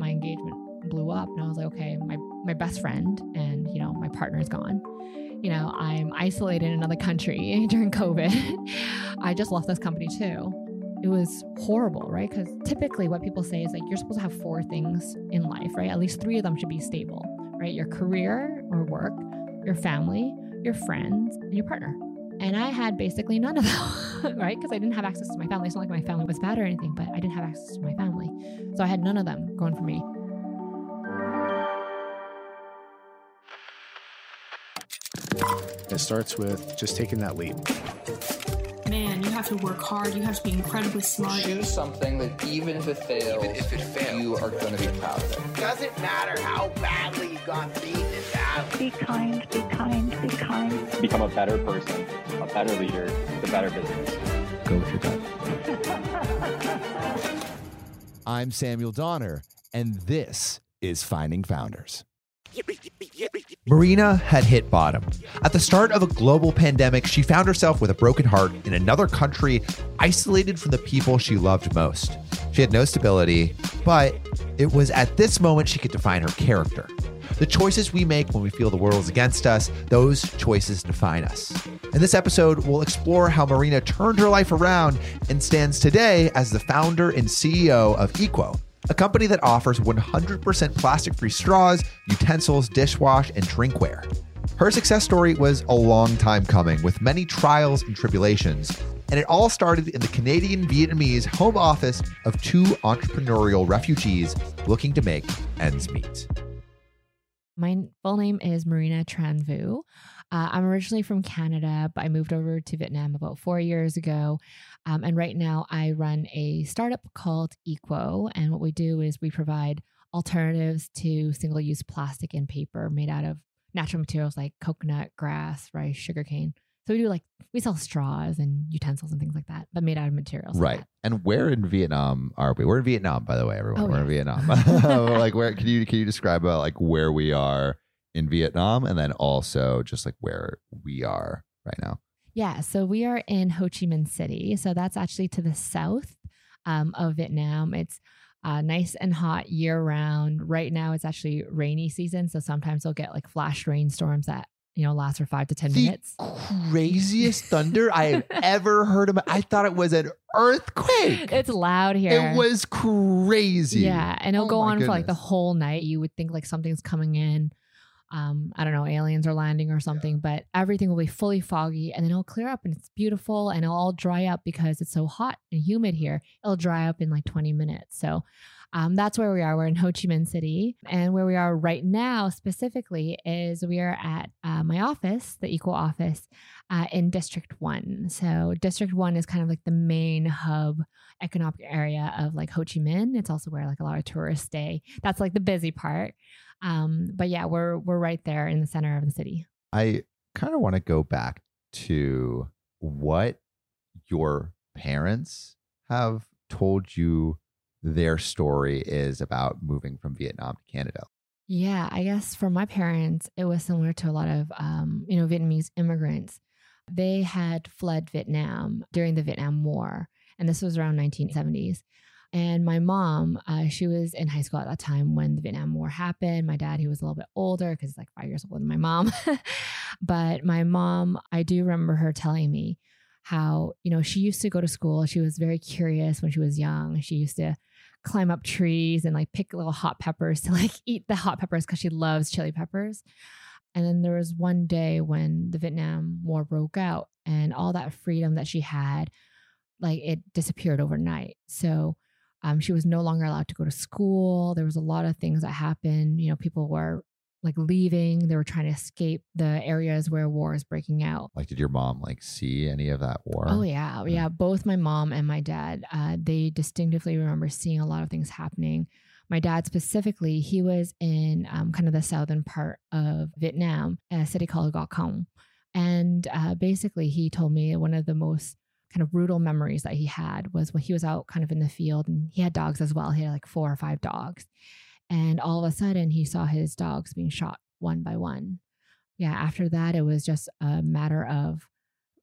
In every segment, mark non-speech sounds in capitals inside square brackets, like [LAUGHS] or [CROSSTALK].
my engagement blew up and I was like, okay, my, my best friend and, you know, my partner is gone. You know, I'm isolated in another country [LAUGHS] during COVID. [LAUGHS] I just left this company too. It was horrible, right? Because typically what people say is like you're supposed to have four things in life, right? At least three of them should be stable, right? Your career or work, your family, your friends, and your partner. And I had basically none of [LAUGHS] them, [LAUGHS] right? Because I didn't have access to my family. It's not like my family was bad or anything, but I didn't have access to my family. So I had none of them going for me. It starts with just taking that leap. Man, you have to work hard. You have to be incredibly smart. Choose something that even if it fails, Even if it fails. you are going to be proud of it. Doesn't matter how badly you got beaten in battle. Be kind, be kind, be kind. become a better person, a better leader, the better business. Go with your gut. [LAUGHS] I'm Samuel Donner, and this is Finding Founders. Marina had hit bottom. At the start of a global pandemic, she found herself with a broken heart in another country, isolated from the people she loved most. She had no stability, but it was at this moment she could define her character. The choices we make when we feel the world is against us, those choices define us. In this episode, we'll explore how Marina turned her life around and stands today as the founder and CEO of Equo, a company that offers 100% plastic free straws, utensils, dishwash, and drinkware. Her success story was a long time coming with many trials and tribulations, and it all started in the Canadian Vietnamese home office of two entrepreneurial refugees looking to make ends meet. My full name is Marina Tran Vu. Uh, I'm originally from Canada, but I moved over to Vietnam about four years ago. Um, and right now, I run a startup called Equo. And what we do is we provide alternatives to single use plastic and paper made out of natural materials like coconut, grass, rice, sugarcane. So we do like, we sell straws and utensils and things like that, but made out of materials. Right. that. And where in Vietnam are we? We're in Vietnam, by the way, everyone. Oh, We're in. Vietnam. [LAUGHS] [LAUGHS] like where can you can you describe about like where we are in Vietnam and then also just like where we are right now? Yeah, so we are in Ho Chi Minh City. So that's actually to the south um, of Vietnam. It's uh, nice and hot year round. Right now, it's actually rainy season. So sometimes they'll get like flash rainstorms that, you know, last for five to 10 The minutes. craziest thunder I have [LAUGHS] ever heard of. I thought it was an earthquake. It's loud here. It was crazy. Yeah, and it'll Oh go on for like the whole night. You would think like something's coming in. Um, I don't know, aliens are landing or something, but everything will be fully foggy and then it'll clear up and it's beautiful and it'll all dry up because it's so hot and humid here. It'll dry up in like 20 minutes. So um, that's where we are. We're in Ho Chi Minh City. And where we are right now specifically is we are at uh, my office, the Equo office uh, in District 1. So District 1 is kind of like the main hub economic area of like Ho Chi Minh. It's also where like a lot of tourists stay. That's like the busy part. Um, but yeah, we're we're right there in the center of the city. I kind of want to go back to what your parents have told you their story is about moving from Vietnam to Canada. Yeah, I guess for my parents, it was similar to a lot of um, you know Vietnamese immigrants. They had fled Vietnam during the Vietnam War, and this was around 1970s. And my mom, uh, she was in high school at that time when the Vietnam War happened. My dad, he was a little bit older because he's like five years older than my mom. [LAUGHS] but my mom, I do remember her telling me how, you know, she used to go to school. She was very curious when she was young. She used to climb up trees and like pick little hot peppers to [LAUGHS] like eat the hot peppers because she loves chili peppers. And then there was one day when the Vietnam War broke out and all that freedom that she had, like it disappeared overnight. So um, she was no longer allowed to go to school. There was a lot of things that happened. You know, people were like leaving. They were trying to escape the areas where war is breaking out. Like, did your mom like see any of that war? Oh yeah, yeah. Both my mom and my dad, uh, they distinctively remember seeing a lot of things happening. My dad specifically, he was in um, kind of the southern part of Vietnam, a city called Công, and uh, basically he told me one of the most kind of brutal memories that he had was when he was out kind of in the field and he had dogs as well. He had like four or five dogs, and all of a sudden he saw his dogs being shot one by one. Yeah, after that it was just a matter of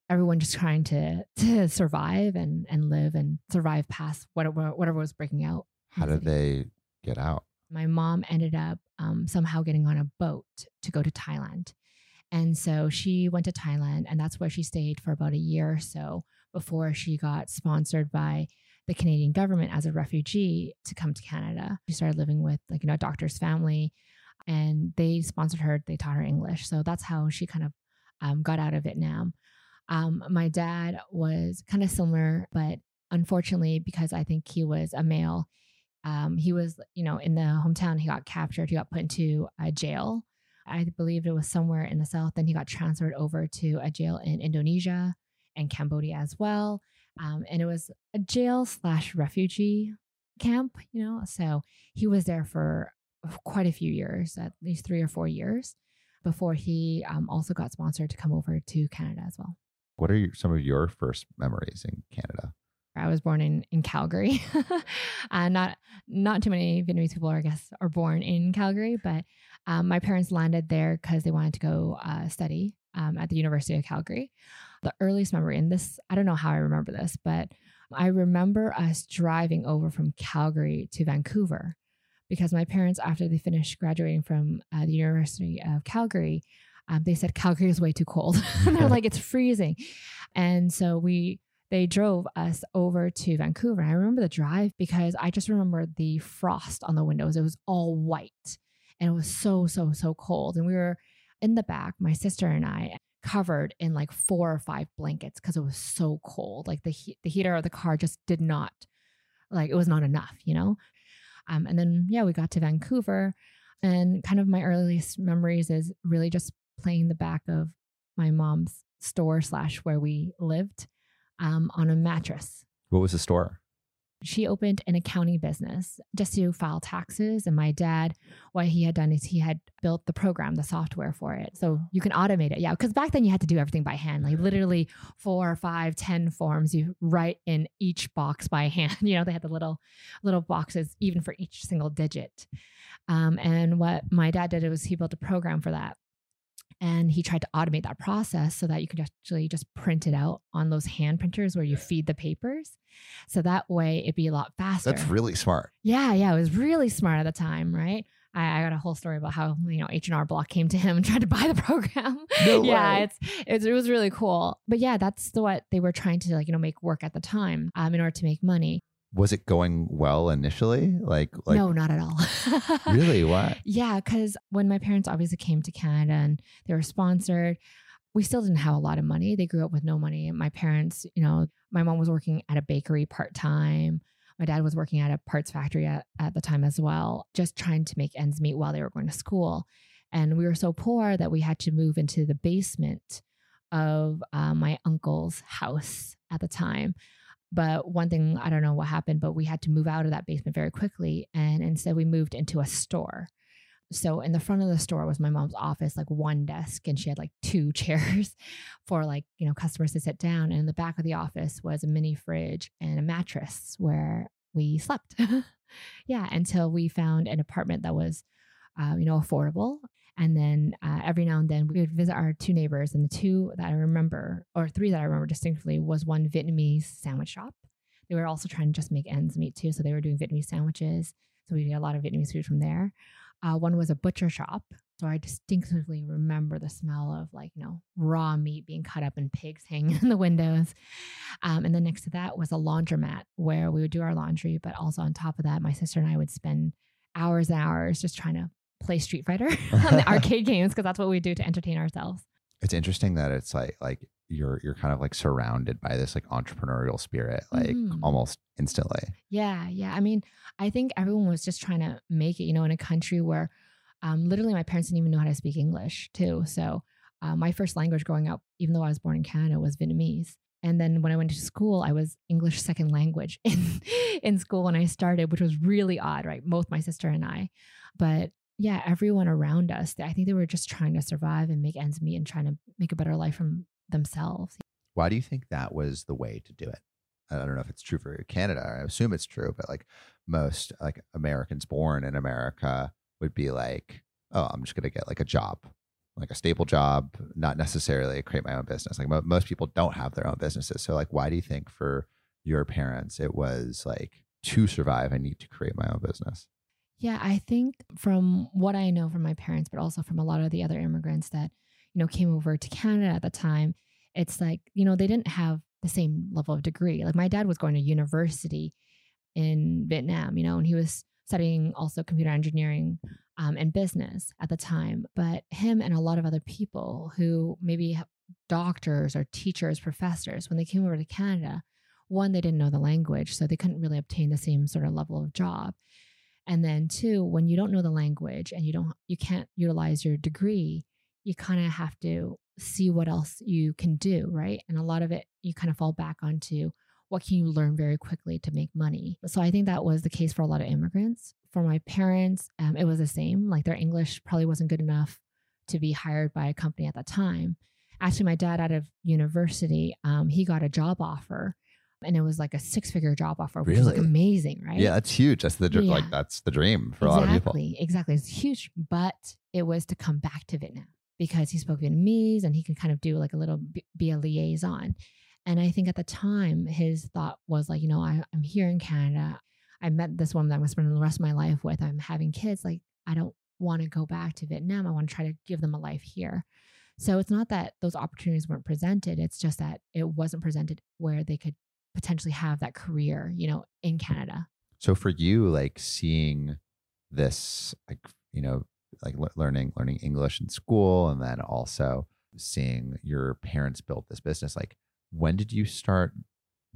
everyone just trying to [LAUGHS] to survive and and live and survive past whatever whatever was breaking out. How did they get out? My mom ended up um, somehow getting on a boat to go to Thailand. And so she went to Thailand, and that's where she stayed for about a year or so before she got sponsored by the Canadian government as a refugee to come to Canada. She started living with, like, you know, a doctor's family, and they sponsored her. They taught her English. So that's how she kind of um, got out of Vietnam. Um, my dad was kind of similar, but unfortunately, because I think he was a male, um, he was, you know, in the hometown, he got captured, he got put into a jail. I believe it was somewhere in the south. Then he got transferred over to a jail in Indonesia and Cambodia as well. Um, and it was a jail slash refugee camp, you know. So he was there for quite a few years, at least three or four years, before he um, also got sponsored to come over to Canada as well. What are your, some of your first memories in Canada? I was born in in Calgary. [LAUGHS] uh, not not too many Vietnamese people, I guess, are born in Calgary, but um, my parents landed there because they wanted to go uh, study um, at the University of Calgary. The earliest memory, and this I don't know how I remember this, but I remember us driving over from Calgary to Vancouver because my parents, after they finished graduating from uh, the University of Calgary, um, they said Calgary is way too cold. [LAUGHS] They're like it's freezing, and so we they drove us over to Vancouver. And I remember the drive because I just remember the frost on the windows. It was all white and it was so, so, so cold. And we were in the back, my sister and I, covered in like four or five blankets because it was so cold. Like the, he- the heater of the car just did not, like, it was not enough, you know? Um, and then, yeah, we got to Vancouver. And kind of my earliest memories is really just playing the back of my mom's store slash where we lived um, on a mattress. What was the store? She opened an accounting business just to file taxes. And my dad, what he had done is he had built the program, the software for it. So you can automate it. Yeah. Because back then you had to do everything by hand, like literally four, five, ten forms you write in each box by [LAUGHS] hand. You know, they had the little, little boxes even for each single digit. Um, and what my dad did was he built a program for that and he tried to automate that process so that you could actually just print it out on those hand printers where you feed the papers so that way it'd be a lot faster That's really smart. yeah yeah it was really smart at the time right I, I got a whole story about how you know H and R Block came to him and [LAUGHS] tried to buy the program. No [LAUGHS] yeah, it's, it's it was really cool. But yeah, that's the, what they were trying to like you know make work at the time um, in order to make money. Was it going well initially? Like, like no, not at all. [LAUGHS] really? What? Yeah, because when my parents obviously came to Canada and they were sponsored, we still didn't have a lot of money. They grew up with no money. My parents, you know, my mom was working at a bakery part time. My dad was working at a parts factory at, at the time as well, just trying to make ends meet while they were going to school. And we were so poor that we had to move into the basement of uh, my uncle's house at the time. But one thing, I don't know what happened, but we had to move out of that basement very quickly. And instead, we moved into a store. So in the front of the store was my mom's office, like one desk, and she had like two [LAUGHS] chairs for like, you know, customers to sit down. And in the back of the office was a mini fridge and a mattress where we slept. [LAUGHS] yeah, until we found an apartment that was, uh, you know, affordable. And then uh, every now and then we would visit our two neighbors, and the two that I remember, or three that I remember distinctly, was one Vietnamese sandwich shop. They were also trying to just make ends meet too, so they were doing Vietnamese sandwiches. So we get a lot of Vietnamese food from there. Uh, one was a butcher shop. So I distinctively remember the smell of like, you know, raw meat being cut up and pigs hanging [LAUGHS] in the windows. Um, and then next to that was a laundromat where we would do our laundry. But also on top of that, my sister and I would spend hours and hours just trying to play Street Fighter [LAUGHS] on the arcade games because that's what we do to entertain ourselves. It's interesting that it's like like you're you're kind of like surrounded by this like entrepreneurial spirit like Mhm. almost instantly. Yeah, yeah. I mean, I think everyone was just trying to make it, you know, in a country where um, literally my parents didn't even know how to speak English too. So uh, my first language growing up, even though I was born in Canada, was Vietnamese. And then when I went to school, I was English second language [LAUGHS] in in school when I started, which was really odd, right? Both my sister and I. But yeah, everyone around us, I think they were just trying to survive and make ends meet and trying to make a better life from themselves. Why do you think that was the way to do it? I don't know if it's true for Canada. I assume it's true, but like most like Americans born in America would be like, oh, I'm just gonna get like a job, like a stable job, not necessarily create my own business. Like mo- most people don't have their own businesses. So like, why do you think for your parents it was like to survive, I need to create my own business? Yeah, I think from what I know from my parents, but also from a lot of the other immigrants that, you know, came over to Canada at the time, it's like, you know, they didn't have the same level of degree. Like my dad was going to university in Vietnam, you know, and he was studying also computer engineering um, and business at the time. But him and a lot of other people who maybe doctors or teachers, professors, when they came over to Canada, one, they didn't know the language, so they couldn't really obtain the same sort of level of job. And then two, when you don't know the language and you don't you can't utilize your degree, you kind of have to see what else you can do, right? And a lot of it you kind of fall back onto what can you learn very quickly to make money. So I think that was the case for a lot of immigrants. For my parents, um, it was the same. Like their English probably wasn't good enough to be hired by a company at that time. Actually, my dad out of university, um, he got a job offer and it was like a six figure job offer, which was like amazing, right? Yeah, that's huge. That's the Yeah. like that's the dream for a lot of people. Exactly, exactly. It's huge, but it was to come back to Vietnam because he spoke Vietnamese and he could kind of do like a little be, be a liaison. And I think at the time his thought was like, you know, I, I'm here in Canada. I met this woman that I'm going to spend the rest of my life with. I'm having kids. Like, I don't want to go back to Vietnam. I want to try to give them a life here. So it's not that those opportunities weren't presented. It's just that it wasn't presented where they could potentially have that career, you know, in Canada. So for you, like seeing this, like you know, like learning learning English in school, and then also seeing your parents build this business, like when did you start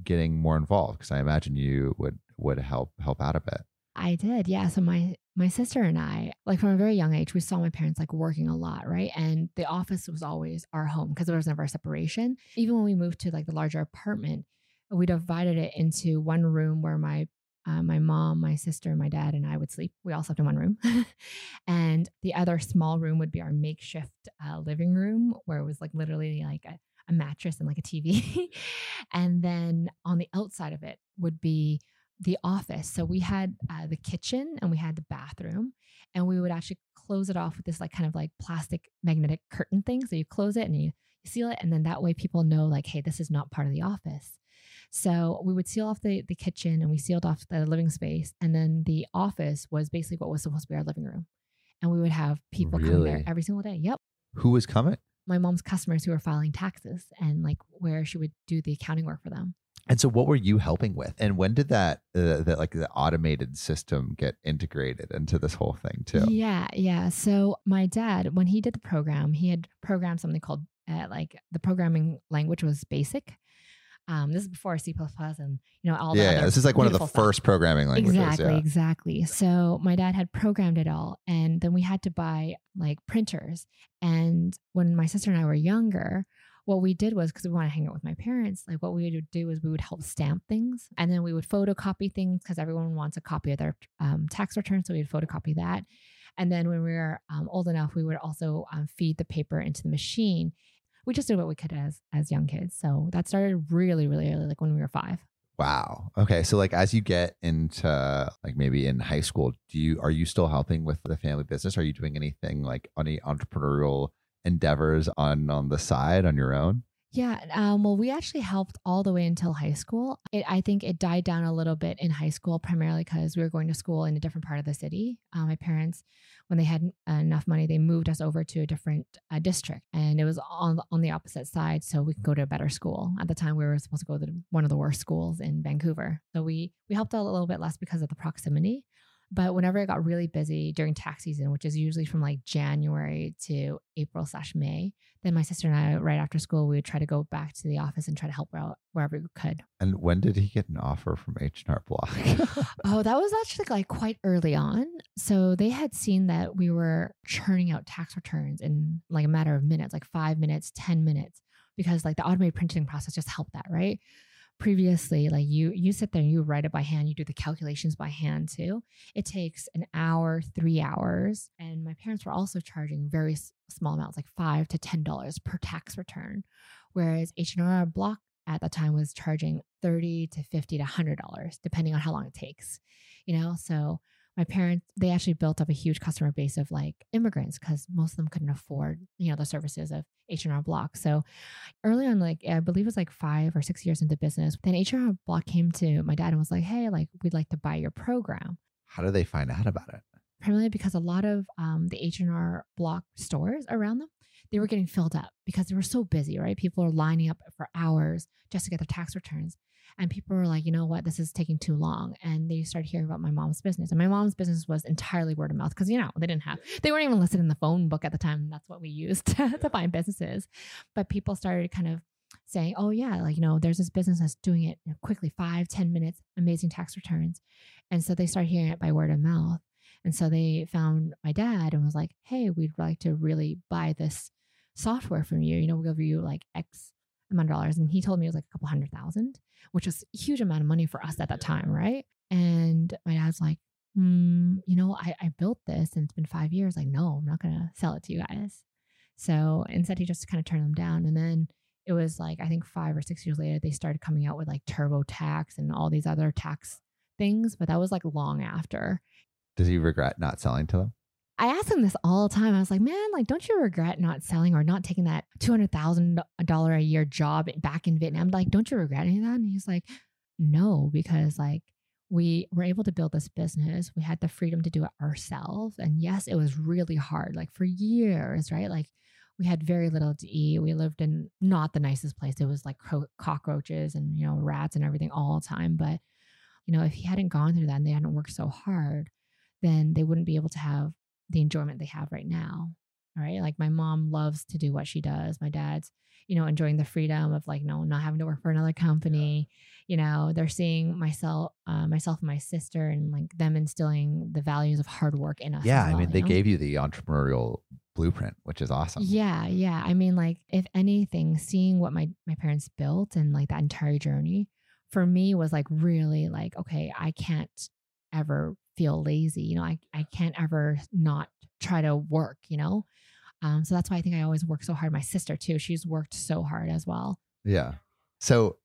getting more involved? Because I imagine you would would help help out a bit. I did, yeah. So my my sister and I, like from a very young age, we saw my parents like working a lot, right? And the office was always our home because there was never a separation. Even when we moved to like the larger apartment, we divided it into one room where my uh, my mom, my sister, my dad, and I would sleep. We all slept in one room, [LAUGHS] and the other small room would be our makeshift uh, living room, where it was like literally like a, a mattress and like a TV. [LAUGHS] and then on the outside of it would be the office. So we had uh, the kitchen and we had the bathroom, and we would actually close it off with this like kind of like plastic magnetic curtain thing. So you close it and you, you seal it, and then that way people know like, hey, this is not part of the office. So we would seal off the the kitchen and we sealed off the living space, and then the office was basically what was supposed to be our living room, and we would have people come there every single day. Yep Who was coming? my mom's customers who were filing taxes and like where she would do the accounting work for them. And so, what were you helping with? And when did that uh, that like the automated system get integrated into this whole thing too? Yeah, yeah. So my dad, when he did the program, he had programmed something called uh, like the programming language was BASIC. Um, this is before C and you know all the yeah, this is like one of the stuff. first programming languages. Exactly, yeah. exactly. So my dad had programmed it all, and then we had to buy like printers. And when my sister and I were younger, what we did was because we want to hang out with my parents, like what we would do is we would help stamp things, and then we would photocopy things because everyone wants a copy of their um, tax return, so we'd photocopy that. And then when we were um, old enough, we would also um, feed the paper into the machine. We just did what we could as as young kids. So that started really, really early, like when we were five. Wow. Okay. So like as you get into like maybe in high school, do you are you still helping with the family business? Are you doing anything like any entrepreneurial endeavors on on the side on your own? Yeah, um, well, we actually helped all the way until high school. It, I think it died down a little bit in high school, primarily because we were going to school in a different part of the city. Uh, my parents, when they had enough money, they moved us over to a different uh, district, and it was on on the opposite side, so we could go to a better school. At the time, we were supposed to go to one of the worst schools in Vancouver, so we we helped out a little bit less because of the proximity. But whenever I got really busy during tax season, which is usually from like January to April slash May, then my sister and I, right after school, we would try to go back to the office and try to help out wherever we could. And when did he get an offer from H and R Block? [LAUGHS] Oh, that was actually like quite early on. So they had seen that we were churning out tax returns in like a matter of minutes, like five minutes, 10 minutes, because like the automated printing process just helped that, right? Previously, like you you sit there and you write it by hand, you do the calculations by hand too. It takes an hour, three hours. And my parents were also charging very small amounts, like five to ten dollars per tax return. Whereas H&R Block at the time was charging 30 to 50 to 100 dollars depending on how long it takes you know so my parents they actually built up a huge customer base of like immigrants because most of them couldn't afford you know the services of h&r block so early on like i believe it was like five or six years into business then h&r block came to my dad and was like hey like we'd like to buy your program How do they find out about it? primarily because a lot of um, the H&R block stores around them, they were getting filled up because they were so busy, right? People are lining up for hours just to get their tax returns. And people were like, you know what, this is taking too long. And they started hearing about my mom's business. And my mom's business was entirely word of mouth because, you know, they didn't have, they weren't even listed in the phone book at the time. That's what we used to, [LAUGHS] to find businesses. But people started kind of saying, oh, yeah, like, you know, there's this business that's doing it quickly, five, ten minutes, amazing tax returns. And so they started hearing it by word of mouth. And so they found my dad and was like, hey, we'd like to really buy this software from you. You know, we'll give you like X amount of dollars. And he told me it was like a couple hundred thousand, which was a huge amount of money for us at that time, right? And my dad's like, hmm, you know, I, I built this and it's been five years. Like, no, I'm not going to sell it to you guys. So instead, he just kind of turned them down. And then it was like, I think five or six years later, they started coming out with like TurboTax and all these other tax things. But that was like long after. Does he regret not selling to them? I ask him this all the time. I was like, man, like, don't you regret not selling or not taking that two hundred thousand dollar a year job back in Vietnam? Like, don't you regret any of that? And he's like, no, because like we were able to build this business. We had the freedom to do it ourselves. And yes, it was really hard, like for years, right? Like we had very little to eat. We lived in not the nicest place. It was like co- cockroaches and, you know, rats and everything all the time. But, you know, if he hadn't gone through that and they hadn't worked so hard, then they wouldn't be able to have the enjoyment they have right now. All right. Like my mom loves to do what she does. My dad's, you know, enjoying the freedom of like, no, not having to work for another company. You know, they're seeing myself, uh, myself and my sister and like them instilling the values of hard work in us. Yeah. as I mean, they know? gave you the entrepreneurial blueprint, which is awesome. Yeah, yeah. I mean, like, if anything, seeing what my my parents built and like that entire journey for me was like really like, okay, I can't ever feel lazy. You know, I I can't ever not try to work. You know, um, so that's why I think I always work so hard. My sister too, she's worked so hard as well. Yeah. So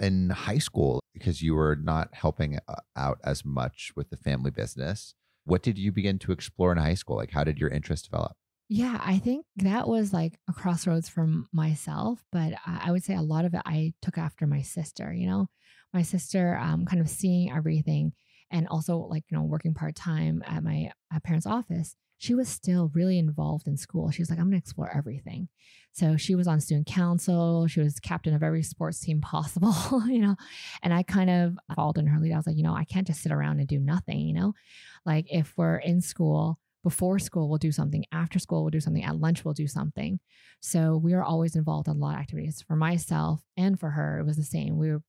in high school, because you were not helping uh, out as much with the family business, what did you begin to explore in high school? Like, how did your interest develop? Yeah, I think that was like a crossroads for myself, but I I would say a lot of it I took after my sister, you know, my sister um, kind of seeing everything and also like, you know, working part time at my uh, parents' office. She was still really involved in school. She was like, I'm going to explore everything. So she was on student council. She was captain of every sports team [LAUGHS] possible, you know, and I kind of followed in her lead. I was like, you know, I can't just sit around and do nothing, you know, like if we're in school, before school we'll do something after school we'll do something at lunch we'll do something so we were always involved in a lot of activities for myself and for her it was the same we would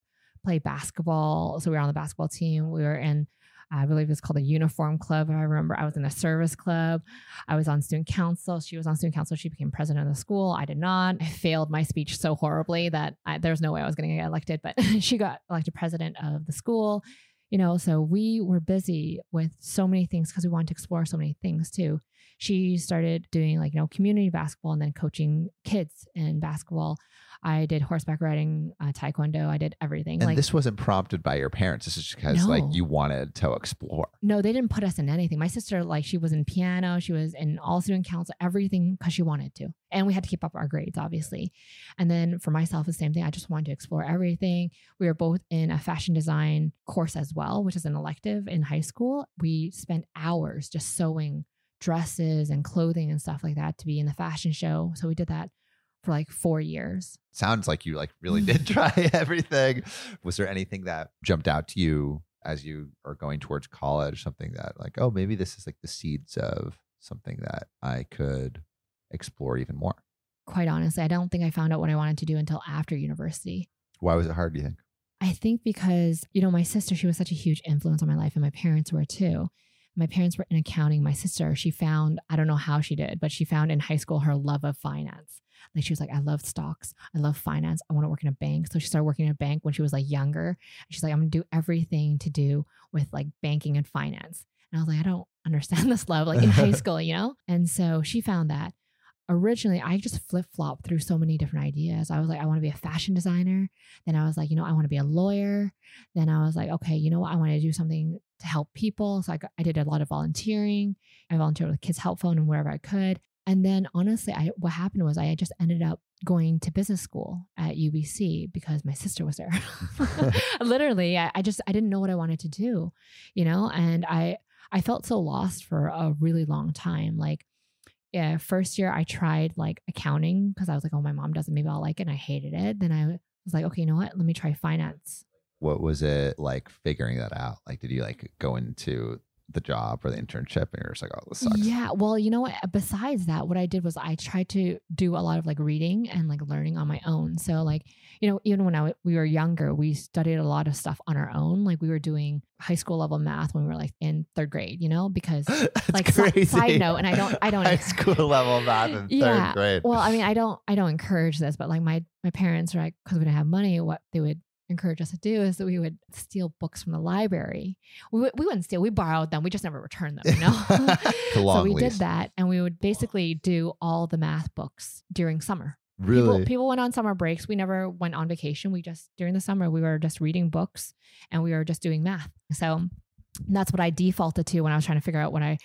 play basketball. So we were on the basketball team. We were in i believe it's called a uniform club. I remember i was in a service club. I was on student council. She was on student council. She became president of the school. I did not. I failed my speech so horribly that I, there was no way i was going to get elected but [LAUGHS] she got elected president of the school you know so we were busy with so many things because we wanted to explore so many things too she started doing like you know community basketball and then coaching kids in basketball i did horseback riding uh, taekwondo i did everything And like this wasn't prompted by your parents. This is just because like you wanted to explore. no they didn't put us in anything my sister like she was in piano she was in all student council everything because she wanted to and we had to keep up our grades obviously. And then for myself the same thing i just wanted to explore everything. We were both in a fashion design course as well which is an elective in high school. We spent hours just sewing dresses and clothing and stuff like that to be in the fashion show. So we did that for like four years. Sounds like you like really did [LAUGHS] try [LAUGHS] everything. Was there anything that jumped out to you as you are going towards college? Something that like, oh, maybe this is like the seeds of something that I could explore even more. quite honestly i don't think i found out what i wanted to do until after university Why was it hard? Do you think? I think because, you know, my sister, she was such a huge influence on my life, and my parents were too. My parents were in accounting. My sister, she found, I don't know how she did, but she found in high school her love of finance. Like she was like, I love stocks. I love finance. I want to work in a bank. So she started working in a bank when she was like younger. She's like, I'm going to do everything to do with like banking and finance. And I was like, I don't [LAUGHS] understand this love, like in high [LAUGHS] school, you know? And so she found that originally I just flip flop through so many different ideas. I was like, I want to be a fashion designer. Then I was like, you know, I want to be a lawyer. Then I was like, okay, you know what? I want to do something to help people. So I, got- I did a lot of volunteering. I volunteered with Kids Help Phone and wherever I could. And then honestly, I what happened was I just ended up going to business school at UBC because my sister was there. [LAUGHS] [LAUGHS] Literally, I, I just I didn't know what I wanted to do, you know, and I I felt so lost for a really long time. Like, yeah, first year I tried like accounting because I was like, oh, my mom doesn't, maybe I'll like it. And I hated it. Then I was like, okay, you know what? Let me try finance. What was it like figuring that out? Like, did you like go into the job or the internship and you're just like, oh, this sucks? Yeah. Well, you know what? Uh, besides that, what I did was I tried to do a lot of like reading and like learning on my own. So, like, you know, even when I w- we were younger, we studied a lot of stuff on our own. Like, we were doing high school level math when we were like in third grade, you know, because [LAUGHS] like si- side note, and I don't, I don't [LAUGHS] High school level math in Yeah. third grade. Well, I mean, I don't, I don't encourage this, but like my my parents are like, because we didn't have money, what they would encourage us to do is that we would steal books from the library. We, we wouldn't steal, we borrowed them, we just never returned them, you know. [LAUGHS] [LAUGHS] So we lease. did that, and we would basically do all the math books during summer. really? People, people went on summer breaks. We never went on vacation. We just during the summer we were just reading books and we were just doing math. So that's what I defaulted to when I was trying to figure out what I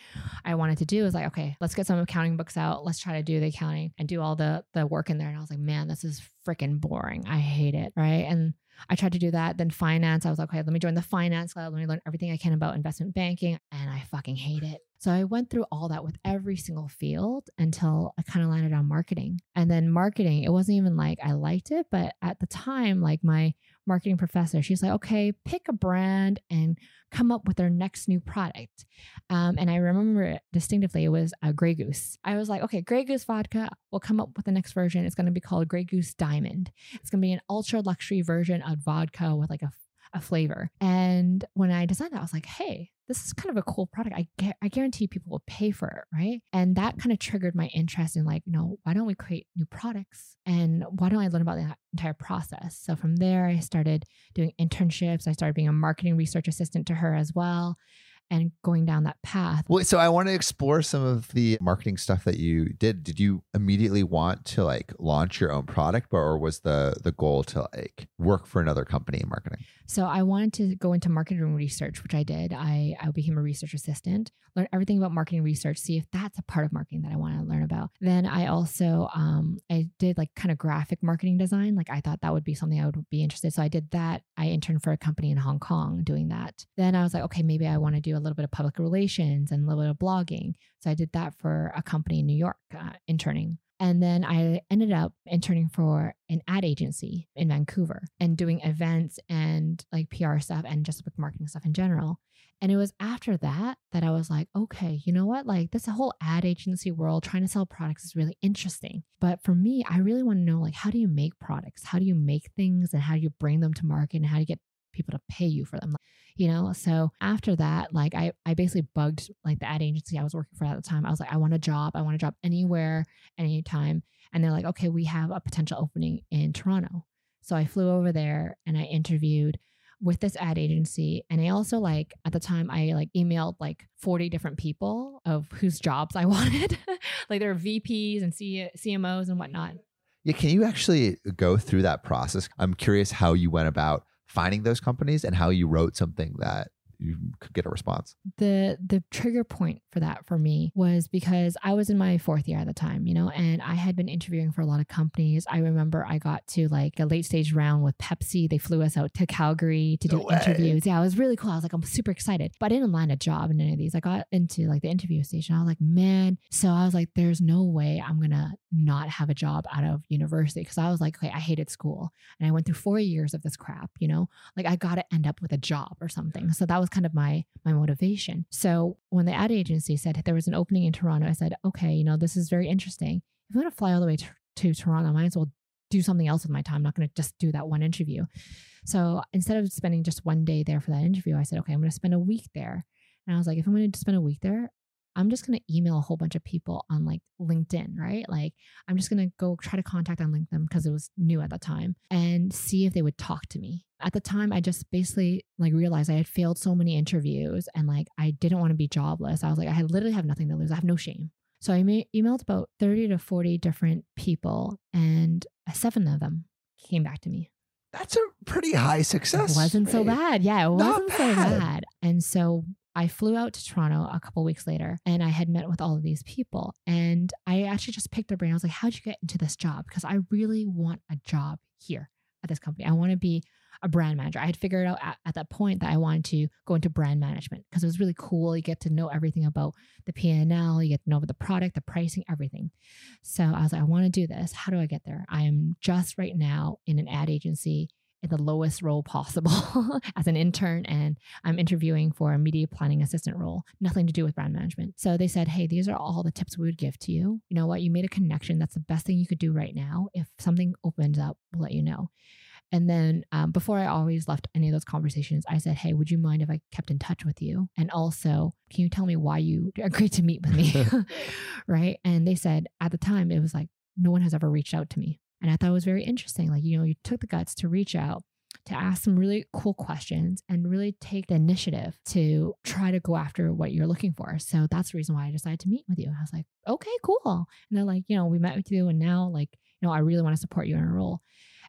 I wanted to do. Is like, okay, let's get some accounting books out. Let's try to do the accounting and do all the the work in there. And I was like, man, this is freaking boring. I hate it. Right. And I tried to do that. Then finance, I was like, okay, let me join the finance club. Let me learn everything I can about investment banking. And I fucking hate it. So I went through all that with every single field until I kind of landed on marketing. And then marketing, it wasn't even like I liked it, but at the time, like my marketing professor, she's like, okay, pick a brand and come up with their next new product. Um, and I remember distinctively, it was a Grey Goose. I was like, okay, Grey Goose vodka, we'll come up with the next version. It's going to be called Grey Goose Diamond. It's going to be an ultra luxury version of vodka with like a, a flavor. And when I designed that, I was like, hey, this is kind of a cool product. I, gu- I guarantee people will pay for it, right? And that kind of triggered my interest in like, you know, why don't we create new products? And why don't I learn about the entire process? So from there, I started doing internships. I started being a marketing research assistant to her as well and going down that path. Well, so I want to explore some of the marketing stuff that you did. Did you immediately want to like launch your own product, or was the the goal to like work for another company in marketing? So I wanted to go into marketing research, which I did. I, I became a research assistant, learn everything about marketing research, see if that's a part of marketing that I want to learn. Then I also um, I did like kind of graphic marketing design. Like I thought that would be something I would be interested. So I did that. I interned for a company in Hong Kong doing that. Then I was like, okay, maybe I want to do a little bit of public relations and a little bit of blogging. So I did that for a company in New York, uh, interning. And then I ended up interning for an ad agency in Vancouver and doing events and like PR stuff and just marketing stuff in general. And it was after that that I was like, okay, you know what? Like this whole ad agency world, trying to sell products is really interesting. But for me, I really want to know like how do you make products? How do you make things and how do you bring them to market and how do you get people to pay you for them? You know, so after that, like I, I basically bugged like the ad agency I was working for at the time. I was like, I want a job. I want a job anywhere, anytime. And they're like, okay, we have a potential opening in Toronto. So I flew over there and I interviewed with this ad agency. And I also like at the time I like emailed like 40 different people of whose jobs I [LAUGHS] wanted. like were VPs and C- CMOs and whatnot. Yeah, can you actually go through that process? I'm curious how you went about finding those companies and how you wrote something that you could get a response. the the trigger point for that for me was because I was in my fourth year at the time, you know, and I had been interviewing for a lot of companies. I remember I got to like a late stage round with Pepsi. They flew us out to Calgary to do No interviews. Yeah, it was really cool. I was like, I'm super excited, but I didn't land a job in any of these. I got into like the interview station. I was like, man. So I was like, there's no way I'm gonna not have a job out of university because I was like, okay, I hated school and I went through four years of this crap, you know, like I got to end up with a job or something. So that was kind of my my motivation. So when the ad agency said there was an opening in Toronto, I said, okay, you know, this is very interesting. If I'm going to fly all the way to, to Toronto, I might as well do something else with my time. I'm not going to just do that one interview. So instead of spending just one day there for that interview, I said, okay, I'm going to spend a week there. And I was like, if I'm going to spend a week there, I'm just going to email a whole bunch of people on like LinkedIn, right? Like, I'm just going to go try to contact on LinkedIn because it was new at the time and see if they would talk to me. At the time, I just basically like realized I had failed so many interviews and like I didn't want to be jobless. I was like, I literally have nothing to lose. I have no shame. So I ma- emailed about 30 to 40 different people and seven of them came back to me. That's a pretty high success. It wasn't so bad. Yeah, it Not wasn't so bad. bad. And so I flew out to Toronto a couple weeks later and I had met with all of these people. And I actually just picked their brain. I was like, how'd you get into this job? Because I really want a job here at this company. I want to be a brand manager. I had figured out at, at that point that I wanted to go into brand management because it was really cool. You get to know everything about the P&L, you get to know about the product, the pricing, everything. So I was like, I want to do this. How do I get there? I am just right now in an ad agency in the lowest role possible [LAUGHS] as an intern and I'm interviewing for a media planning assistant role, nothing to do with brand management. So they said, Hey, these are all the tips we would give to you. You know what? You made a connection. That's the best thing you could do right now. If something opens up, we'll let you know. And then um, before I always left any of those conversations, I said, Hey, would you mind if I kept in touch with you? And also, can you tell me why you [LAUGHS] agreed to meet with me? [LAUGHS] right. And they said at the time, it was like, no one has ever reached out to me. And I thought it was very interesting. Like, you know, you took the guts to reach out, to ask some really cool questions, and really take the initiative to try to go after what you're looking for. So that's the reason why I decided to meet with you. I was like, okay, cool. And they're like, you know, we met with you, and now, like, you know, I really want to support you in a role.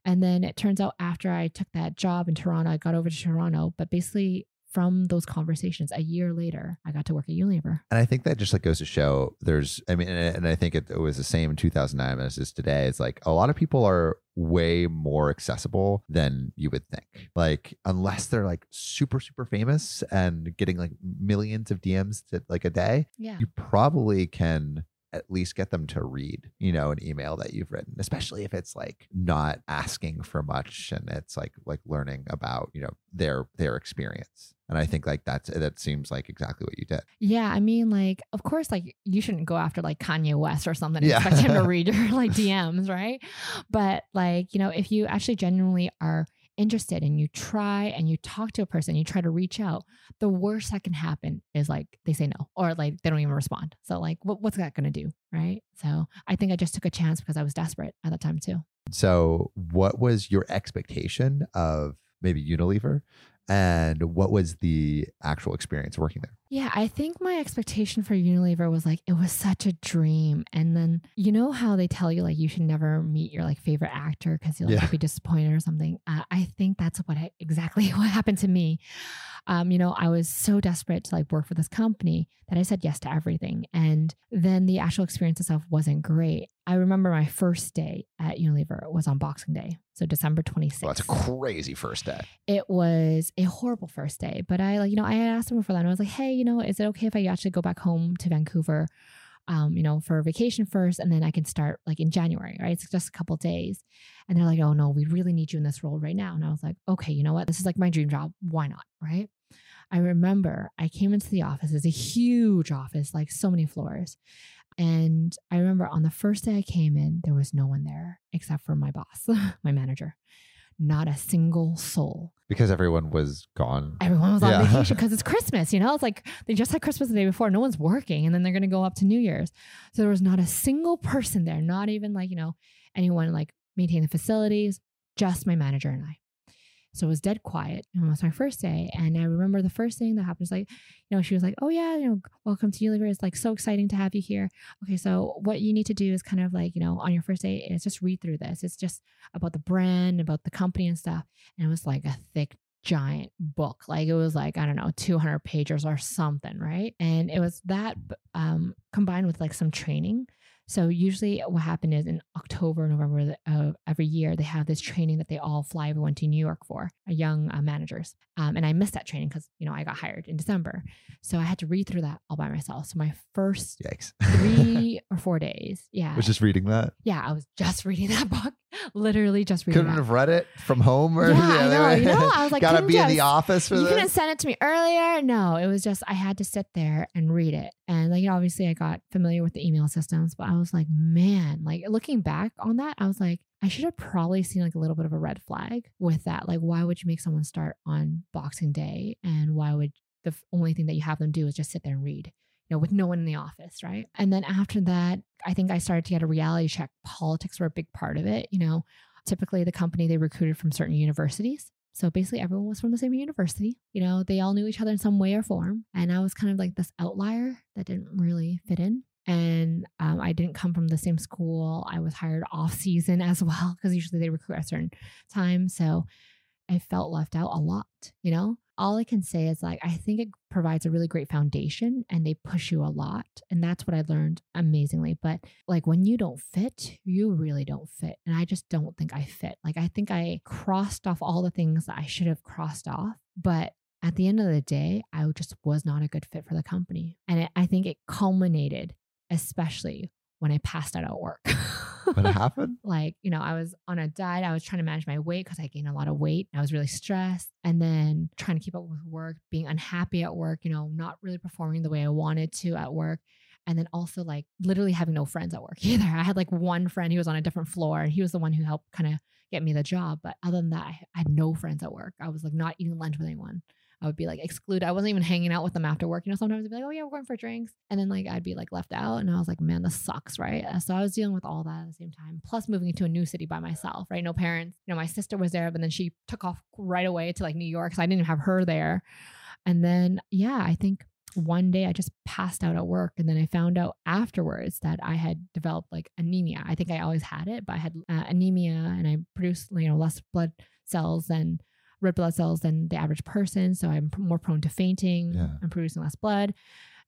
And then it turns out after I took that job in Toronto, I got over to Toronto, but basically from those conversations a year later, I got to work at Unilever. And I think that just like goes to show there's, I mean, and, and I think it, it was the same in 2009 as it is today. It's like a lot of people are way more accessible than you would think. Like, unless they're like super, super famous and getting like millions of DMs to like a day, Yeah. you probably can at least get them to read, you know, an email that you've written, especially if it's like not asking for much and it's like like learning about, you know, their their experience. And I think like that's that seems like exactly what you did. Yeah, I mean, like, of course, like you shouldn't go after like Kanye West or something and Yeah. expect him to read [LAUGHS] your like DMs, right? But like, you know, if you actually genuinely are interested and you try and you talk to a person, you try to reach out, the worst that can happen is like they say no or like they don't even respond. So like, what, what's that going to do, right? So I think I just took a chance because I was desperate at that time too. So, what was your expectation of maybe Unilever, and what was the actual experience working there? Yeah, I think my expectation for Unilever was like it was such a dream. And then you know how they tell you like you should never meet your like favorite actor because you'll like, Yeah. be disappointed or something. Uh, I think that's what I, exactly [LAUGHS] what happened to me. Um, you know, I was so desperate to like work for this company that I said yes to everything, and then the actual experience itself wasn't great. I remember my first day at Unilever was on Boxing Day, so December twenty sixth. Well, that's a crazy first day. it was a horrible first day. But I like, you know, I had asked them before that. And I was like, hey, you know, is it okay if I actually go back home to Vancouver, um, you know, for vacation first, and then I can start like in January, right? It's just a couple days. And they're like, oh no, we really need you in this role right now. And I was like, okay, you know what? This is like my dream job. Why not? Right. I remember I came into the office. It's a huge office, like so many floors. And I remember on the first day I came in, there was no one there except for my boss, [LAUGHS] my manager. Not a single soul Because everyone was gone. everyone was on Yeah. vacation because [LAUGHS] it's Christmas, you know? It's like they just had Christmas the day before. No one's working and then they're going to go up to New Year's. So there was not a single person there, not even like, you know, anyone like maintaining the facilities, just my manager and I. So it was dead quiet. And it was my first day. And I remember the first thing that happened was like, you know, she was like, oh, yeah, you know, welcome to Unilever. It's like so exciting to have you here. Okay, so what you need to do is kind of like, you know, on your first day is just read through this. It's just about the brand, about the company and stuff. And it was like a thick giant book. Like it was like, I don't know, 200 pages or something, right? And it was that um, combined with like some training. So usually what happened is in October, November of every year, they have this training that they all fly everyone to New York for, uh, young uh, managers. Um, and I missed that training because, you know, I got hired in December. So I had to read through that all by myself. So my first Yikes. [LAUGHS] three or four days, yeah. was just reading that. yeah, I was just [LAUGHS] reading that book, literally just reading Couldn't that. have read it from home or Yeah, [LAUGHS] I know, you know, I was like, gotta be in the office for you couldn't send it to me earlier. No, it was just I had to sit there and read it. And like you know, obviously I got familiar with the email systems, but I was like, man, like looking back on that, I was like, I should have probably seen like a little bit of a red flag with that. Like, why would you make someone start on Boxing Day? And why would the only thing that you have them do is just sit there and read? You know, with no one in the office, right? And then after that, I think I started to get a reality check. Politics were a big part of it. You know, typically the company they recruited from certain universities. So basically, everyone was from the same university. You know, they all knew each other in some way or form. And I was kind of like this outlier that didn't really fit in. And um, I didn't come from the same school. I was hired off season [LAUGHS] as well, because usually they recruit at a certain time. So I felt left out a lot, you know? All I can say is like, I think it provides a really great foundation and they push you a lot. And that's what I learned amazingly. But like when you don't fit, you really don't fit. And I just don't think I fit. Like I think I crossed off all the things that I should have crossed off. But at the end of the day, I just was not a good fit for the company. And it, I think it culminated, especially when I passed out at work. [LAUGHS] What happened? [LAUGHS] like, you know, I was on a diet. I was trying to manage my weight because I gained a lot of weight. I was really stressed. And then trying to keep up with work, being unhappy at work, you know, not really performing the way I wanted to at work. And then also like literally having no friends at work [LAUGHS] either. I had like one friend, he was on a different floor and he was the one who helped kind of get me the job. But other than that, I had no friends at work. I was like not eating lunch with anyone. I would be like excluded. I wasn't even hanging out with them after work. You know, sometimes I'd be like, oh yeah, we're going for drinks. And then like I'd be like left out. And I was like, man, this sucks, right? Uh, So I was dealing with all that at the same time. Plus moving into a new city by myself, right? No parents. You know, my sister was there, but then she took off right away to like New York. So I didn't have her there. And then yeah, I think one day I just passed out at work. And then I found out afterwards that I had developed like anemia. I think I always had it, but I had uh, anemia and I produced, you know, less blood cells than red blood cells than the average person. So I'm more prone to fainting. Yeah. I'm producing less blood.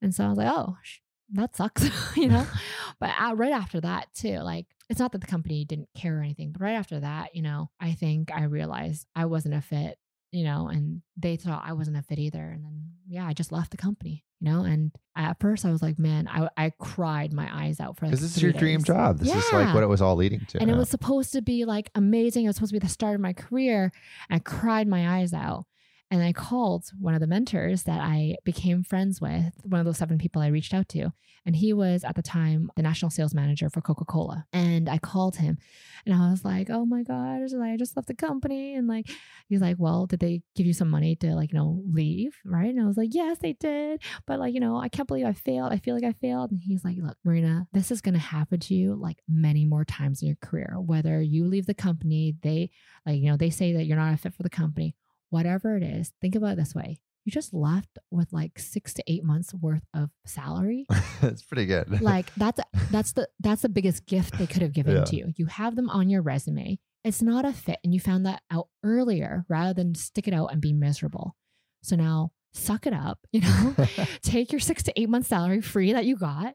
And so I was like, oh, sh- that sucks, [LAUGHS] you know? [LAUGHS] but uh, right after that, too, like, it's not that the company didn't care or anything, but right after that, you know, I think I realized I wasn't a fit, you know, and they thought I wasn't a fit either. And then, yeah, I just left the company, you know, and at first I was like, man, I, I cried my eyes out for like Because this is your dream job. This is like what it was all leading to. And it was supposed to be like amazing. It was supposed to be the start of my career. I cried my eyes out. And I called one of the mentors that I became friends with, one of those seven people I reached out to. And he was at the time the national sales manager for Coca Cola. And I called him and I was like, oh my gosh, I just left the company. And like, he's like, well, did they give you some money to like, you know, leave? Right. And I was like, yes, they did. But like, you know, I can't believe I failed. I feel like I failed. And he's like, look, Marina, this is going to happen to you like many more times in your career. Whether you leave the company, they like, you know, they say that you're not a fit for the company, whatever it is, think about it this way. You just left with like six to eight months worth of salary. [LAUGHS] that's pretty good. like that's that's the that's the biggest gift they could have [LAUGHS] given Yeah. to you. You have them on your resume. It's not a fit, and you found that out earlier rather than stick it out and be miserable. So now suck it up, [LAUGHS] you know, take your six to eight months salary free that you got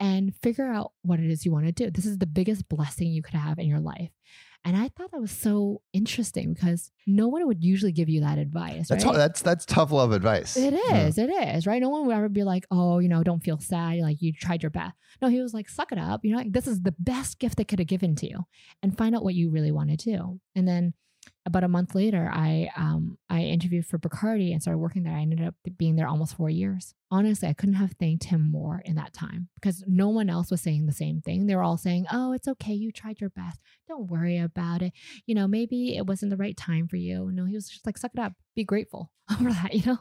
and figure out what it is you want to do. This is the biggest blessing you could have in your life. And I thought that was so interesting because no one would usually give you that advice. that's right? that's that's tough love advice. It is, yeah. it is, Right. No one would ever be like, oh, you know, don't feel sad. Like you tried your best. No, he was like, suck it up. You know, like, this is the best gift they could have given to you and find out what you really want to do. And then about a month later, I um I interviewed for Bacardi and started working there. I ended up being there almost four years. Honestly, I couldn't have thanked him more in that time because no one else was saying the same thing. They were all saying, "Oh, it's okay. You tried your best. Don't worry about it. You know, maybe it wasn't the right time for you." No, he was just like, "Suck it up. Be grateful [LAUGHS] for that." You know.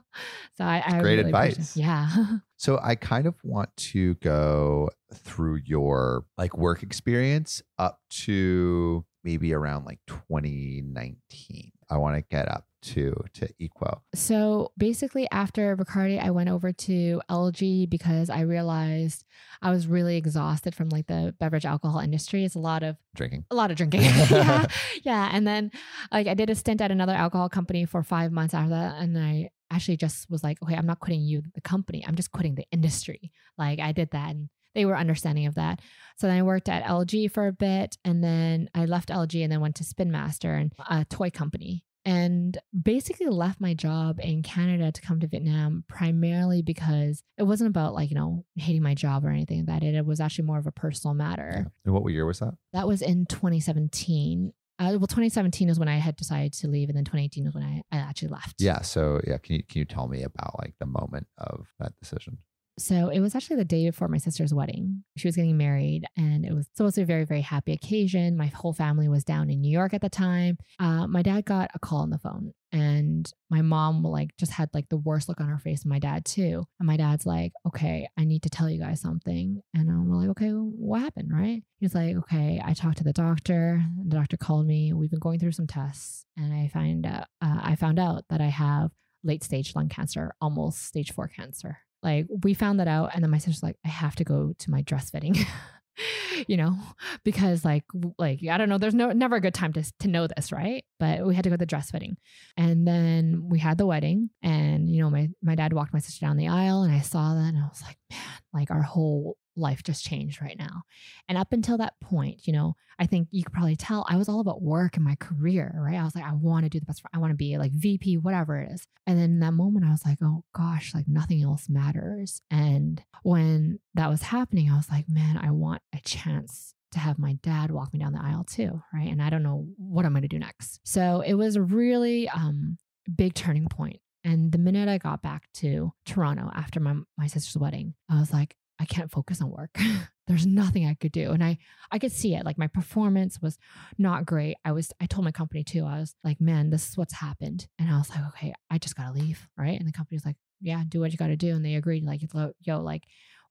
So I, I great really advice. Yeah. [LAUGHS] So I kind of want to go through your like work experience up to maybe around like 2019. I want to get up to to Equo. So basically, after Bacardi, I went over to LG because I realized I was really exhausted from like the beverage alcohol industry. It's a lot of Drinking. a lot of drinking. [LAUGHS] yeah, yeah. And then like I did a stint at another alcohol company for five months after that, and I actually just was like, okay, I'm not quitting you, the company. I'm just quitting the industry. Like I did that, and they were understanding of that. So then I worked at LG for a bit, and then I left LG and then went to Spin Master and a toy company. And basically left my job in Canada to come to Vietnam primarily because it wasn't about like, you know, hating my job or anything like that. It, it was actually more of a personal matter. And what year was that? That was in 2017. Uh, well, 2017 is when I had decided to leave, and then 2018 is when I, I actually left. Yeah. So yeah, can you can you tell me about like the moment of that decision? So it was actually the day before my sister's wedding. She was getting married, and it was supposed to be a very, very happy occasion. My whole family was down in New York at the time. Uh, my dad got a call on the phone, and my mom like just had like the worst look on her face. My dad too. And my dad's like, "Okay, I need to tell you guys something." And I'm like, "Okay, what happened?" Right? He's like, "Okay, I talked to the doctor. The doctor called me. We've been going through some tests, and I find out uh, I found out that I have late stage lung cancer, almost stage four cancer." Like we found that out, and then my sister's like, I have to go to my dress fitting. [LAUGHS] you know, because like like I don't know, there's no never a good time to to know this, right? But we had to go to the dress fitting, and then we had the wedding, and you know, my my dad walked my sister down the aisle, and I saw that, and I was like, man, like our whole life just changed right now. And up until that point, you know, I think you could probably tell I was all about work and my career, right? I was like, I want to do the best. For, I want to be like VP, whatever it is. And then that moment, I was like, oh gosh, like nothing else matters. And when that was happening, I was like, man, I want a chance to have my dad walk me down the aisle too, right? And I don't know what I'm going to do next. So it was a really um, big turning point. And the minute I got back to Toronto after my, my sister's wedding, I was like, I can't focus on work. [LAUGHS] There's nothing I could do. And I I could see it. Like my performance was not great. I was I told my company too. I was like, man, this is what's happened. And I was like, okay, I just gotta leave. Right. And the company was like, yeah, do what you gotta do. And they agreed, like, yo, like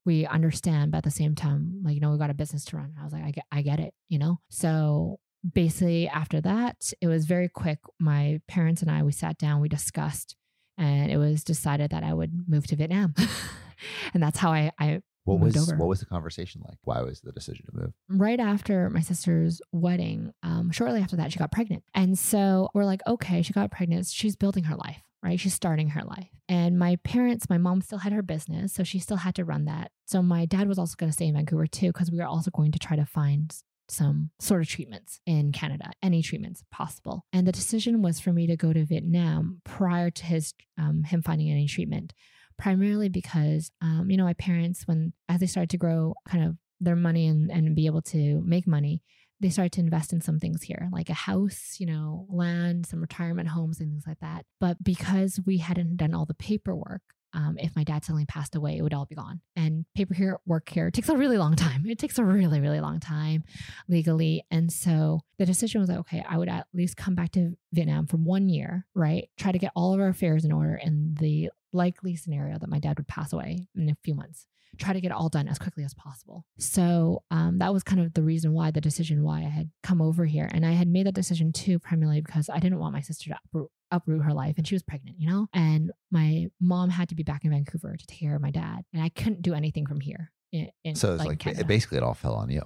we understand, but at the same time, like, you know, we got a business to run. I was like, I get I get it, you know? So basically after that, it was very quick. My parents and I, we sat down, we discussed, and it was decided that I would move to Vietnam. [LAUGHS] and that's how I, I What was over. what was the conversation like? Why was the decision to move? right after my sister's wedding, um, shortly after that, she got pregnant. And so we're like, okay, she got pregnant. She's building her life, right? She's starting her life. And my parents, my mom still had her business. So she still had to run that. So my dad was also going to stay in Vancouver too, because we were also going to try to find some sort of treatments in Canada, any treatments possible. And the decision was for me to go to Vietnam prior to his um, him finding any treatment, primarily because um, you know my parents, when as they started to grow, kind of their money and, and be able to make money, they started to invest in some things here, like a house, you know, land, some retirement homes, and things like that. But because we hadn't done all the paperwork, um, if my dad suddenly passed away, it would all be gone. And paper here, work here takes a really long time. It takes a really, really long time legally. And so the decision was like, okay, I would at least come back to Vietnam for one year, right? Try to get all of our affairs in order in the likely scenario that my dad would pass away in a few months try to get it all done as quickly as possible. So um, that was kind of the reason why the decision why I had come over here, and I had made that decision too primarily because I didn't want my sister to uproot, uproot her life, and she was pregnant, you know, and my mom had to be back in Vancouver to take care of my dad, and I couldn't do anything from here. In, in, So it's like, like, basically it all fell on you.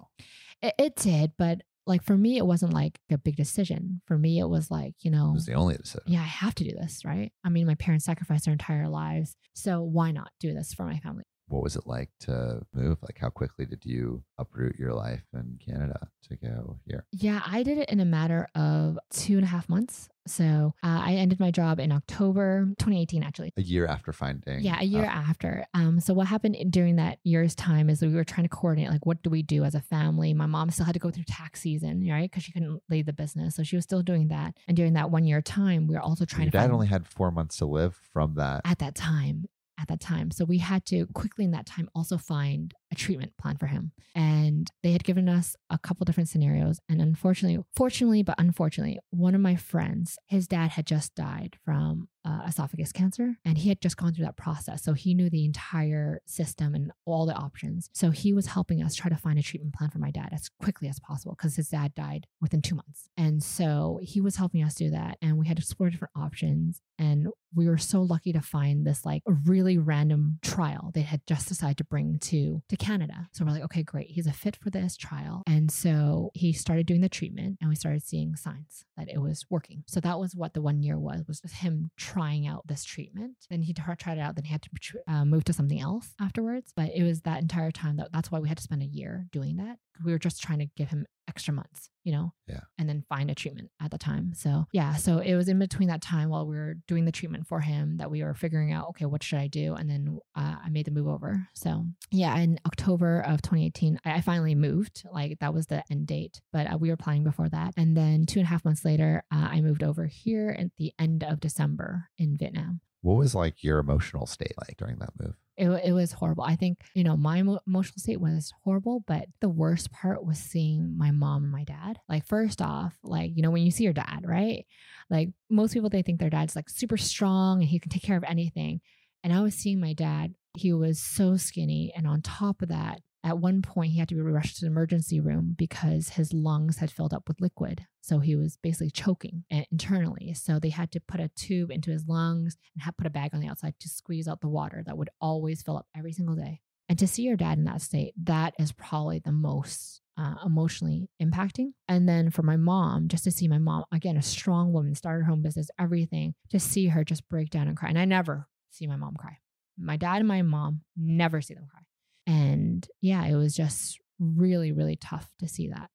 it, it did, but like for me, it wasn't like a big decision. For me, it was like you know, It was the only decision. yeah, I have to do this, right? I mean, my parents sacrificed their entire lives, so why not do this for my family? What was it like to move? Like how quickly did you uproot your life in Canada to go here? Yeah, I did it in a matter of two and a half months. So uh, I ended my job in October 2018, actually. A year after finding Yeah, a year uh, after. Um, so what happened during that year's time is we were trying to coordinate, like, what do we do as a family? My mom still had to go through tax season, right? Because she couldn't leave the business, so she was still doing that. And during that one year time, we were also trying your to dad find only had four months to live from that. at that time. At that time, so we had to quickly in that time also find a treatment plan for him. And they had given us a couple different scenarios. And unfortunately, fortunately, but unfortunately, one of my friends, his dad had just died from uh, esophagus cancer and he had just gone through that process. So he knew the entire system and all the options. So he was helping us try to find a treatment plan for my dad as quickly as possible because his dad died within two months. And so he was helping us do that. And we had to explore different options. And we were so lucky to find this like really random trial they had just decided to bring to to Canada. So we're like, okay, great. He's a fit for this trial. And so he started doing the treatment and we started seeing signs that it was working. So that was what the one year was, was him trying out this treatment. Then he tried it out, then he had to uh, move to something else afterwards. But it was that entire time that that's why we had to spend a year doing that. We were just trying to give him extra months, you know? Yeah. And then find a treatment at the time. So yeah, so it was in between that time while we were doing the treatment for him that we were figuring out, okay, what should I do? And then uh, I made the move over. So yeah, in October of 2018, I, I finally moved. Like that was the end date, but uh, we were planning before that. And then two and a half months later, uh, I moved over here at the end of December in Vietnam. What was like your emotional state like during that move? It, it was horrible. I think, you know, my emotional state was horrible, but the worst part was seeing my mom and my dad. Like, first off, like, you know, when you see your dad, right? Like, most people, they think their dad's like super strong and he can take care of anything. And I was seeing my dad, he was so skinny. And on top of that, at one point, he had to be rushed to the emergency room because his lungs had filled up with liquid. So he was basically choking uh, internally. So they had to put a tube into his lungs and had put a bag on the outside to squeeze out the water that would always fill up every single day. And to see your dad in that state, that is probably the most uh, emotionally impacting. And then for my mom, just to see my mom, again, a strong woman, started her own business, everything, to see her just break down and cry. And I never see my mom cry. My dad and my mom never see them cry. And yeah, it was just really, really tough to see that.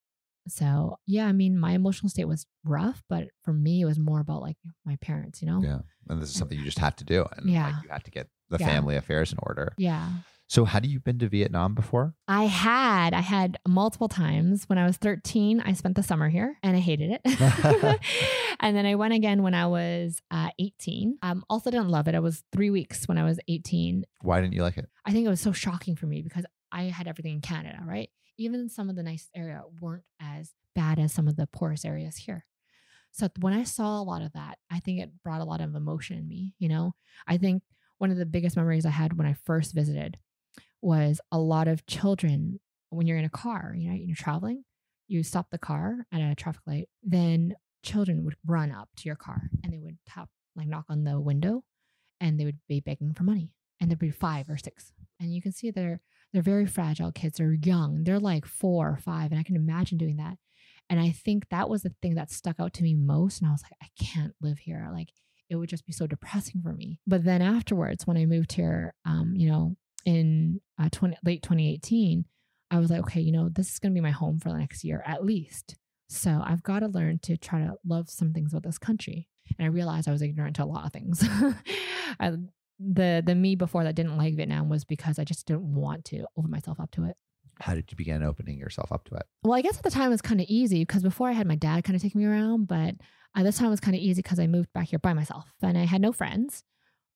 So yeah, I mean, my emotional state was rough, but for me, it was more about like my parents, you know? Yeah. And this is something you just have to do. And Yeah. like, you have to get the Yeah. family affairs in order. Yeah. So, had you been to Vietnam before? I had, I had multiple times when I was 13. I spent the summer here and I hated it. [LAUGHS] [LAUGHS] and then I went again when I was uh, 18. Um, also didn't love it. I was three weeks when I was 18. Why didn't you like it? I think it was so shocking for me because I had everything in Canada, right? Even some of the nice area weren't as bad as some of the poorest areas here. So when I saw a lot of that, I think it brought a lot of emotion in me. You know, I think one of the biggest memories I had when I first visited was a lot of children when you're in a car, you know, you're traveling, you stop the car at a traffic light, then children would run up to your car and they would tap, like knock on the window and they would be begging for money. And there'd be five or six. And you can see they're they're very fragile kids. They're young. They're like four or five. And I can imagine doing that. And I think that was the thing that stuck out to me most. And I was like, I can't live here. Like it would just be so depressing for me. But then afterwards, when I moved here, um, you know, in uh, 20, late 2018, I was like, okay, you know, this is going to be my home for the next year at least. So I've got to learn to try to love some things about this country. And I realized I was ignorant to a lot of things. [LAUGHS] I, the the me before that didn't like Vietnam was because I just didn't want to open myself up to it. How did you begin opening yourself up to it? Well, I guess at the time it was kind of easy because before I had my dad kind of take me around, but uh, this time it was kind of easy because I moved back here by myself and I had no friends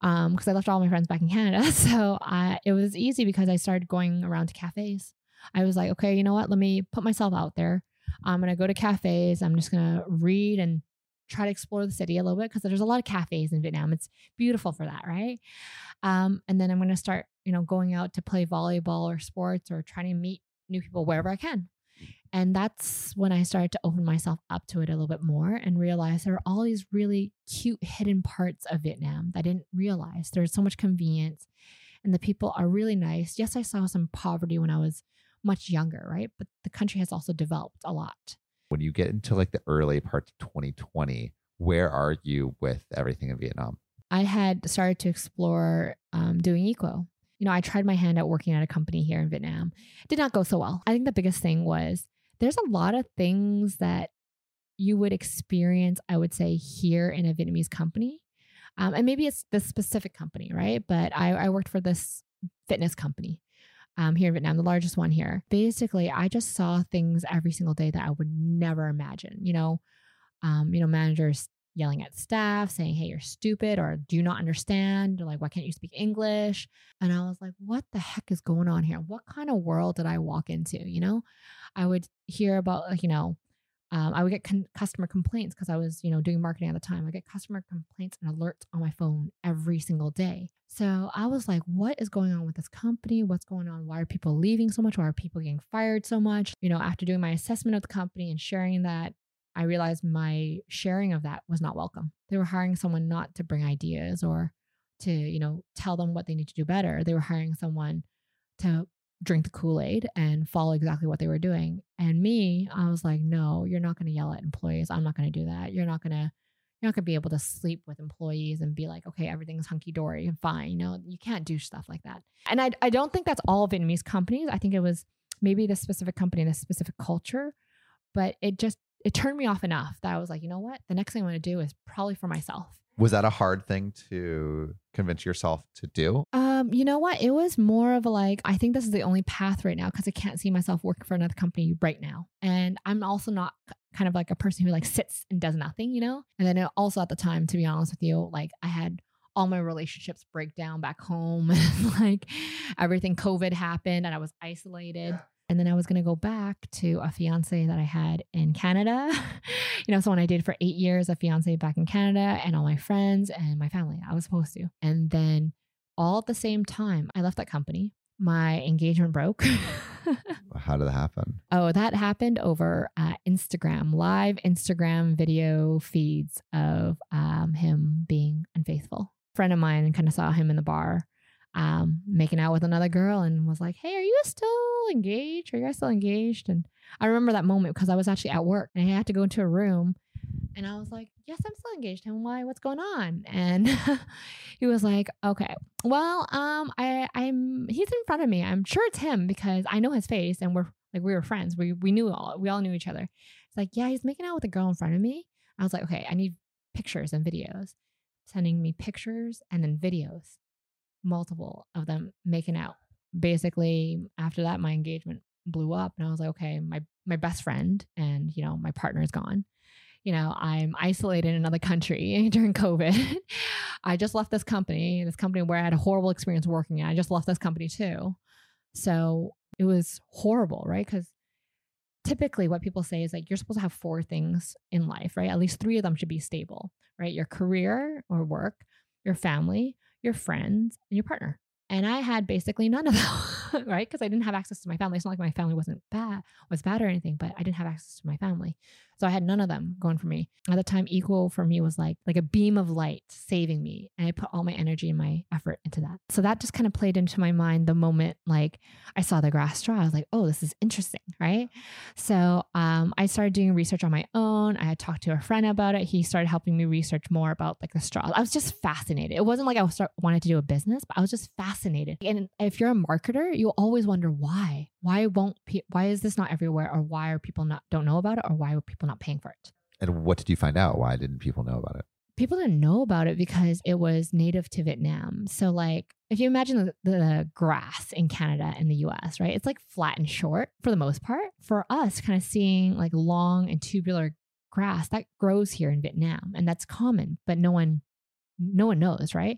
because I left all my friends back in Canada. [LAUGHS] So I, it was easy because I started going around to cafes. I was like, okay, you know what? Let me put myself out there. I'm going to go to cafes. I'm just going to read and try to explore the city a little bit because there's a lot of cafes in Vietnam. It's beautiful for that, right? Um, and then I'm going to start, you know, going out to play volleyball or sports or trying to meet new people wherever I can. And that's when I started to open myself up to it a little bit more and realize there are all these really cute hidden parts of Vietnam that I didn't realize. There's so much convenience and the people are really nice. Yes, I saw some poverty when I was much younger, right? But the country has also developed a lot. When you get into like the early parts of 2020, where are you with everything in Vietnam? I had started to explore um, doing Equo. You know, I tried my hand at working at a company here in Vietnam. It did not go so well. I think the biggest thing was there's a lot of things that you would experience, I would say, here in a Vietnamese company. Um, and maybe it's this specific company, right? But I, I worked for this fitness company um, here in Vietnam, the largest one here. Basically, I just saw things every single day that I would never imagine. You know, um, you know, managers yelling at staff, saying, "Hey, you're stupid," or "Do you not understand?" Or like, "Why can't you speak English?" And I was like, "What the heck is going on here? What kind of world did I walk into?" You know, I would hear about you know, um, I would get con- customer complaints because I was, you know, doing marketing at the time. I get customer complaints and alerts on my phone every single day. So I was like, what is going on with this company? What's going on? Why are people leaving so much? Why are people getting fired so much? You know, after doing my assessment of the company and sharing that, I realized my sharing of that was not welcome. They were hiring someone not to bring ideas or to, you know, tell them what they need to do better. They were hiring someone to drink the Kool Aid and follow exactly what they were doing. And me, I was like, no, you're not going to yell at employees. I'm not going to do that. You're not going to, you're not going to be able to sleep with employees and be like, okay, everything's hunky dory and fine. You know, you can't do stuff like that. And I, I don't think that's all Vietnamese companies. I think it was maybe this specific company, this specific culture, but it just, it turned me off enough that I was like, you know what? The next thing I'm going to do is probably for myself. Was that a hard thing to convince yourself to do? Um, you know what? It was more of a like, I think this is the only path right now because I can't see myself working for another company right now. And I'm also not kind of like a person who like sits and does nothing, you know? And then also at the time, to be honest with you, like I had all my relationships break down back home [LAUGHS] like everything COVID happened and I was isolated. And then I was going to go back to a fiance that I had in Canada. [LAUGHS] you know, someone I did for eight years, a fiance back in Canada, and all my friends and my family. I was supposed to. And then all at the same time, I left that company. My engagement broke. [LAUGHS] How did that happen? oh, that happened over uh, Instagram, live Instagram video feeds of um, him being unfaithful. friend of mine kind of saw him in the bar um, making out with another girl and was like, Hey, are you still engaged? Are you guys still engaged? And I remember that moment because I was actually at work and I had to go into a room and I was like, Yes, I'm still engaged. And why? What's going on? And [LAUGHS] he was like, Okay, well, um, I, I'm he's in front of me. I'm sure it's him because I know his face and we're like we were friends. We we knew all we all knew each other. It's like, yeah, he's making out with a girl in front of me. I was like, okay, I need pictures and videos. Sending me pictures and then videos, multiple of them making out. Basically, after that, my engagement blew up, and I was like, okay, my my best friend and you know my partner is gone. You know, I'm isolated in another country [LAUGHS] during COVID. [LAUGHS] I just left this company, this company where I had a horrible experience working at. I just left this company too. So it was horrible, right? Because typically what people say is like you're supposed to have four things in life, right? At least three of them should be stable, right? Your career or work, your family, your friends, and your partner. And I had basically none of them, [LAUGHS] right? Because I didn't have access to my family. It's not like my family wasn't bad, was bad or anything, but I didn't have access to my family. So I had none of them going for me. At the time, Equo for me was like like a beam of light saving me. And I put all my energy and my effort into that. So that just kind of played into my mind the moment like I saw the grass straw. I was like, oh, this is interesting, right? So um, I started doing research on my own. I had talked to a friend about it. He started helping me research more about like the straw. I was just fascinated. It wasn't like I start, wanted to do a business, but I was just fascinated. And if you're a marketer, you'll always wonder why. Why won't pe- why is this not everywhere, or why are people not don't know about it, or why are people not paying for it? And what did you find out? Why didn't people know about it? people didn't know about it because it was native to Vietnam. So, like, if you imagine the, the, grass in Canada and the US, right? It's like flat and short for the most part. For us, kind of seeing like long and tubular grass that grows here in Vietnam, and that's common, but no one. No one knows, right?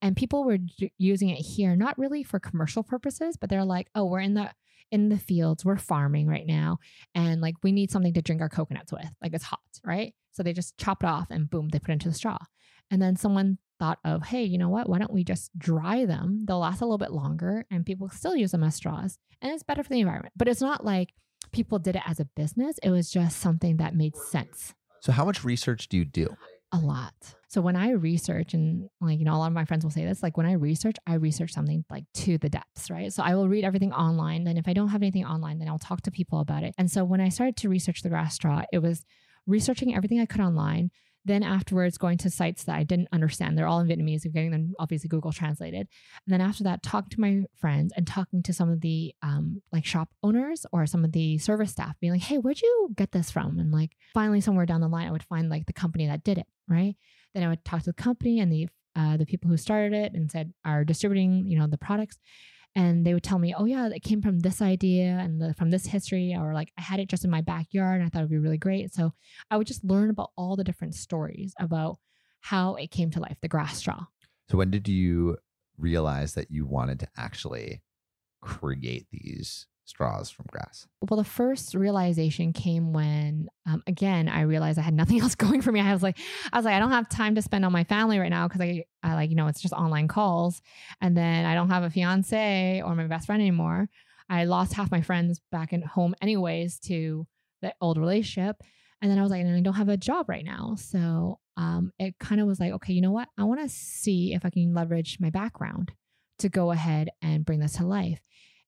And people were d- using it here, not really for commercial purposes, but they're like, oh, we're in the in the fields, we're farming right now, and like we need something to drink our coconuts with. Like it's hot, right? So they just chop it off and boom, they put it into the straw. And then someone thought of, hey, you know what? Why don't we just dry them? They'll last a little bit longer and people still use them as straws and it's better for the environment. But it's not like people did it as a business, it was just something that made sense. So, how much research do you do? A lot. So, when I research, and like, you know, a lot of my friends will say this, like, when I research, I research something like to the depths, right? So, I will read everything online. And if I don't have anything online, then I'll talk to people about it. And so, when I started to research the grass straw, it was researching everything I could online. Then afterwards, going to sites that I didn't understand. They're all in Vietnamese and getting them obviously Google translated. And then after that, talk to my friends and talking to some of the um, like shop owners or some of the service staff, being like, "Hey, where'd you get this from?" And like finally, somewhere down the line, I would find like the company that did it. Right. Then I would talk to the company and the uh, the people who started it and said are distributing, you know, the products and they would tell me, "Oh yeah, it came from this idea and the, from this history," or like I had it just in my backyard and I thought it'd be really great. So I would just learn about all the different stories about how it came to life, the grass straw. So when did you realize that you wanted to actually create these straws from grass? Well, the first realization came when, um, again, I realized I had nothing [LAUGHS] else going for me. I was like, I was like, I don't have time to spend on my family right now because I, I like, you know, it's just online calls, and then I don't have a fiance or my best friend anymore. I lost half my friends back at home, anyways, to the old relationship. And then I was like, and I don't have a job right now. So um, it kind of was like, okay, you know what? I want to see if I can leverage my background to go ahead and bring this to life.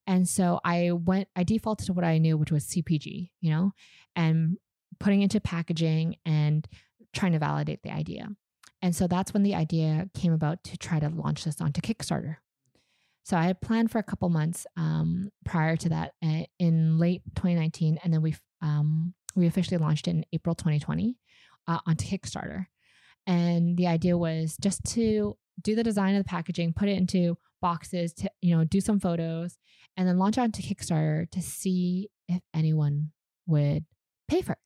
And so I went, I defaulted to what I knew, which was CPG, you know, and putting into packaging and trying to validate the idea. And so that's when the idea came about to try to launch this onto Kickstarter. So I had planned for a couple months um, prior to that uh, in late 2019, and then we um, we officially launched it in April 2020 uh, onto Kickstarter. And the idea was just to do the design of the packaging, put it into boxes to you know do some photos and then launch onto kickstarter to see if anyone would pay for it.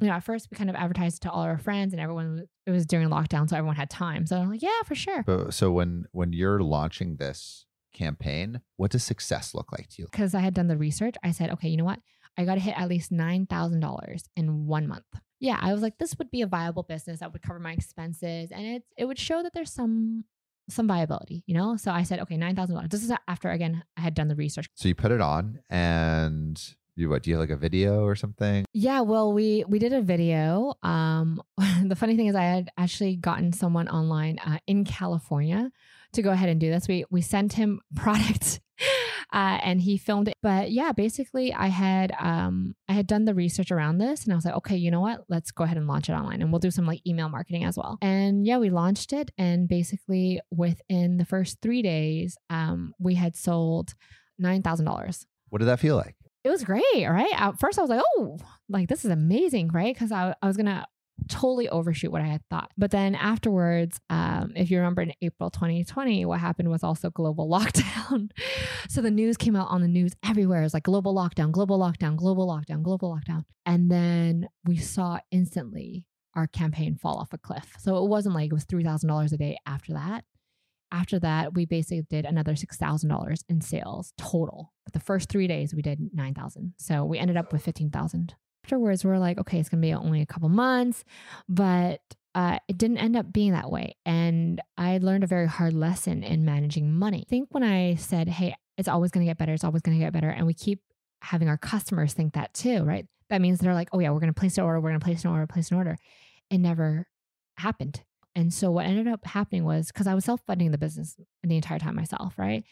You know at first we kind of advertised to all our friends and everyone it was during lockdown so everyone had time. So i'm like yeah for sure. But, so when when you're launching this campaign, what does success look like to you? because i had done the research i said okay you know what? I got to hit at least $9000 in one month. Yeah i was like this would be a viable business that would cover my expenses and it, it would show that there's some some viability you know so i said okay $9000 this is after again i had done the research So you put it on and You what? Do you have like a video or something? Yeah, well, we we did a video. Um, [LAUGHS] the funny thing is, I had actually gotten someone online uh, in California to go ahead and do this. We we sent him [LAUGHS] product, uh, and he filmed it. But yeah, basically, I had um I had done the research around this, and I was like, okay, you know what? Let's go ahead and launch it online, and we'll do some like email marketing as well. And yeah, we launched it, and basically within the first three days, um, we had sold nine thousand dollars What did that feel like? it was great, right? At first, I was like, oh, like this is amazing, right? Because I, I was going to totally overshoot what I had thought. But then afterwards, um, if you remember in April 2020, what happened was also global [LAUGHS] lockdown. so the news came out on the news everywhere. It was like global lockdown, global lockdown, global lockdown, global lockdown. And then we saw instantly our campaign fall off a cliff. So it wasn't like it was $3,000 a day after that. After that, we basically did another $6,000 in sales total. But the first three days, we did 9,000. So we ended up with 15,000. Afterwards, we're like, okay, it's going to be only a couple months, but uh, it didn't end up being that way. And I learned a very hard lesson in managing money. I think when I said, hey, it's always going to get better, it's always going to get better. And we keep having our customers think that too, right? That means they're like, oh, yeah, we're going to place an order, we're going to place an order, place an order. It never happened. And so what ended up happening was because I was self funding the business the entire time myself, right?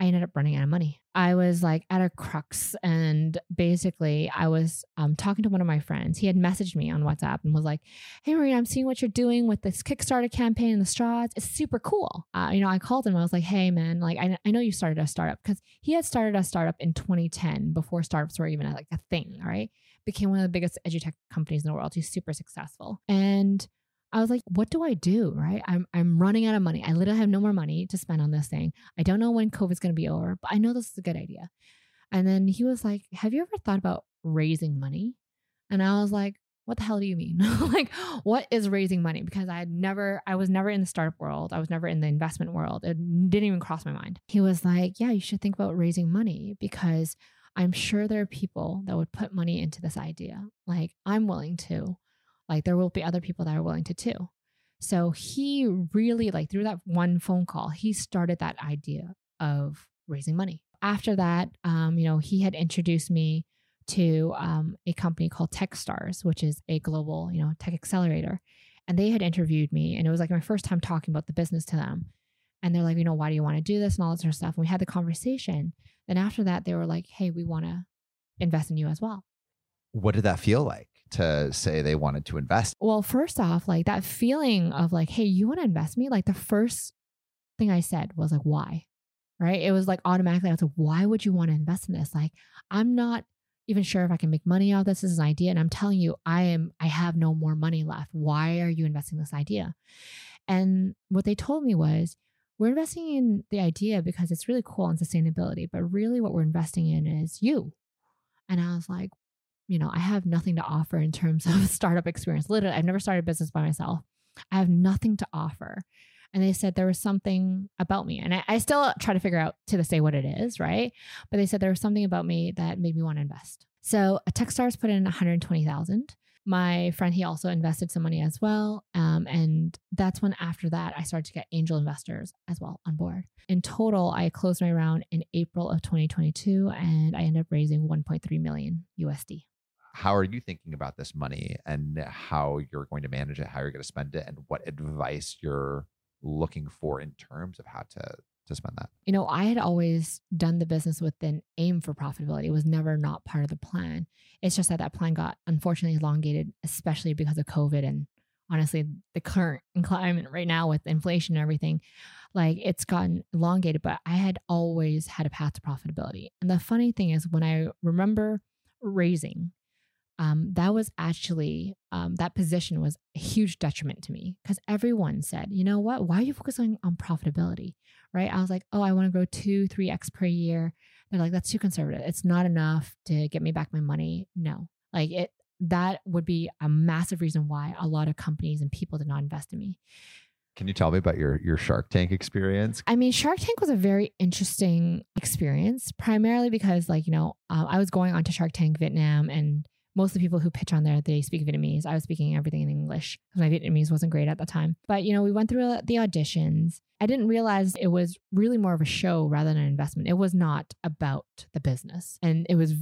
I ended up running out of money. I was like at a crux. And basically, I was um, talking to one of my friends. He had messaged me on WhatsApp and was like, Hey, Maria, I'm seeing what you're doing with this Kickstarter campaign and the straws. It's super cool. Uh, you know, I called him. I was like, Hey, man, like, I, I know you started a startup because he had started a startup in 2010 before startups were even like a thing, right? Became one of the biggest edutech companies in the world. He's super successful. And I was like, what do I do? Right. I'm I'm running out of money. I literally have no more money to spend on this thing. I don't know when COVID's gonna be over, but I know this is a good idea. And then he was like, Have you ever thought about raising money? And I was like, What the hell do you mean? [LAUGHS] like, what is raising money? Because I had never, I was never in the startup world. I was never in the investment world. It didn't even cross my mind. He was like, Yeah, you should think about raising money because I'm sure there are people that would put money into this idea. Like, I'm willing to like there will be other people that are willing to too. So he really like through that one phone call, he started that idea of raising money. After that, um, you know, he had introduced me to um, a company called Techstars, which is a global, you know, tech accelerator. And they had interviewed me, and it was like my first time talking about the business to them. And they're like, you know, why do you want to do this and all this sort of stuff? And we had the conversation. Then after that, they were like, hey, we want to invest in you as well. What did that feel like to say they wanted to invest? Well, first off, like that feeling of like, hey, you want to invest me? Like the first thing I said was like, why? Right? It was like automatically, I was like, why would you want to invest in this? Like, I'm not even sure if I can make money off this. This is an idea. And I'm telling you, I am, I have no more money left. Why are you investing in this idea? And what they told me was, we're investing in the idea because it's really cool and sustainability, but really what we're investing in is you. And I was like, you know, I have nothing to offer in terms of [LAUGHS] startup experience. Literally, I've never started a business by myself. I have nothing to offer. And they said there was something about me. And I, I still try to figure out to this day what it is, right? But they said there was something about me that made me want to invest. So a Techstars put in 120,000. My friend, he also invested some money as well. Um, and that's when after that, I started to get angel investors as well on board. In total, I closed my round in April of 2022 and I ended up raising 1.3 million USD how are you thinking about this money and how you're going to manage it, how you're going to spend it, and what advice you're looking for in terms of how to to spend that? You know, I had always done the business with an aim for profitability. It was never not part of the plan. It's just that that plan got unfortunately elongated, especially because of COVID and honestly the current [LAUGHS] climate right now with inflation and everything. Like it's gotten elongated, but I had always had a path to profitability. And the funny thing is, when I remember raising um, that was actually um, that position was a huge detriment to me because everyone said, you know what, why are you focusing on profitability? Right? I was like, oh, I want to grow two, three x per year. They're like, that's too conservative. It's not enough to get me back my money. No, like it. That would be a massive reason why a lot of companies and people did not invest in me. Can you tell me about your your Shark Tank experience? I mean, Shark Tank was a very interesting experience, primarily because, like, you know, uh, I was going on to Shark Tank Vietnam and most of the people who pitch on there they speak Vietnamese. I was speaking everything in English because my Vietnamese wasn't great at the time. But you know, we went through uh, the auditions. I didn't realize it was really more of a show rather than an investment. It was not about the business, and it was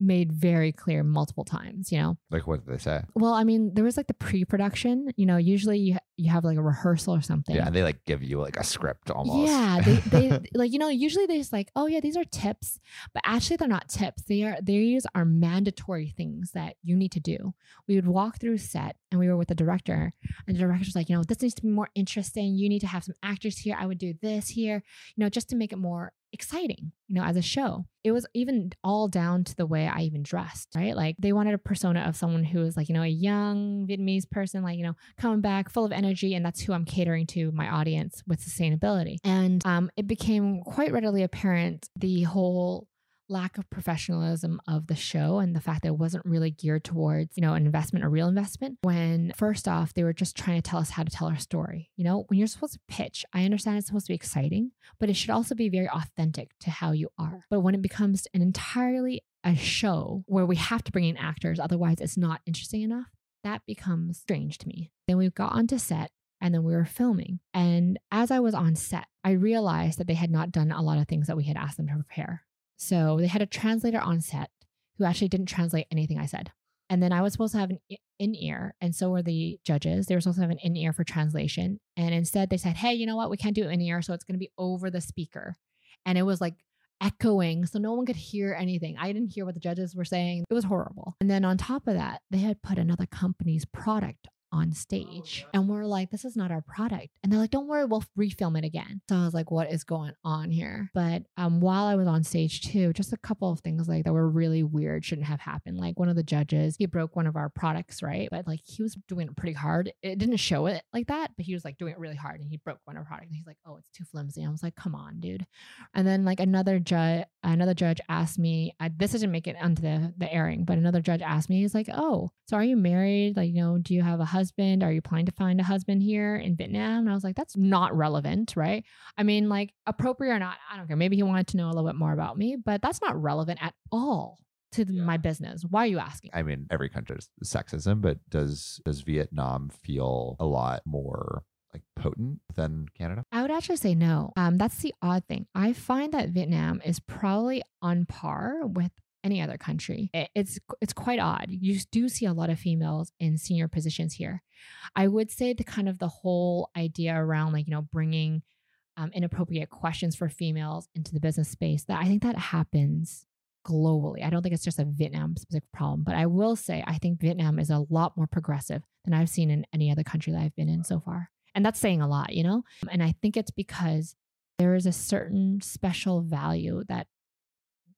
made very clear multiple times, you know. Like, what did they say? Well, I mean, there was like the pre-production, you know, usually you you have like a rehearsal or something. Yeah, they like give you like a script almost. Yeah, they, they [LAUGHS] like you know usually they just like oh yeah these are tips, but actually they're not tips. They are these are mandatory things that you need to do. We would walk through set and we were with the director and the director's like you know this needs to be more interesting. You need to have some actors here. I would do this here, you know, just to make it more exciting, you know, as a show. It was even all down to the way I even dressed, right? Like they wanted a persona of someone who was like, you know, a young Vietnamese person, like, you know, coming back full of energy. And that's who I'm catering to my audience with sustainability. And um, it became quite readily apparent the whole lack of professionalism of the show and the fact that it wasn't really geared towards, you know, an investment, a real investment. When first off, they were just trying to tell us how to tell our story. You know, when you're supposed to pitch, I understand it's supposed to be exciting, but it should also be very authentic to how you are. But when it becomes an entirely a show where we have to bring in actors, otherwise it's not interesting enough, that becomes strange to me. Then we got onto set and then we were filming. And as I was on set, I realized that they had not done a lot of things that we had asked them to prepare. So they had a translator on set who actually didn't translate anything I said. And then I was supposed to have an in ear, and so were the judges. They were supposed to have an in ear for translation. And instead, they said, hey, you know what? We can't do in ear. So it's going to be over the speaker. And it was like echoing. So no one could hear anything. I didn't hear what the judges were saying. It was horrible. And then on top of that, they had put another company's product on stage. And we're like, this is not our product. And they're like, don't worry, we'll refilm it again. So I was like, what is going on here? But um, while I was on stage too, just a couple of things like that were really weird, shouldn't have happened. Like one of the judges, he broke one of our products, right? But like he was doing it pretty hard. It didn't show it like that, but he was like doing it really hard and he broke one of our products. And he's like, oh, it's too flimsy. I was like, come on, dude. And then like another judge, another judge asked me, I, this didn't make it onto the, the airing, but another judge asked me, he's like, oh, so are you married? Like, you know, do you have a husband? Are you planning to find a husband here in Vietnam? And I was like, that's not relevant, right? I mean, like, appropriate or not, I don't care. Maybe he wanted to know a little bit more about me, but that's not relevant at all to yeah. my business. Why are you asking? I mean, every country country's sexism, but does does Vietnam feel a lot more like potent than Canada? I would actually say no. Um, that's the odd thing. I find that Vietnam is probably on par with any other country. It's it's quite odd. You do see a lot of females in senior positions here. I would say the kind of the whole idea around like you know bringing um, inappropriate questions for females into the business space that I think that happens globally. I don't think it's just a Vietnam specific problem, but I will say I think Vietnam is a lot more progressive than I've seen in any other country that I've been in so far. And that's saying a lot, you know? And I think it's because there is a certain special value that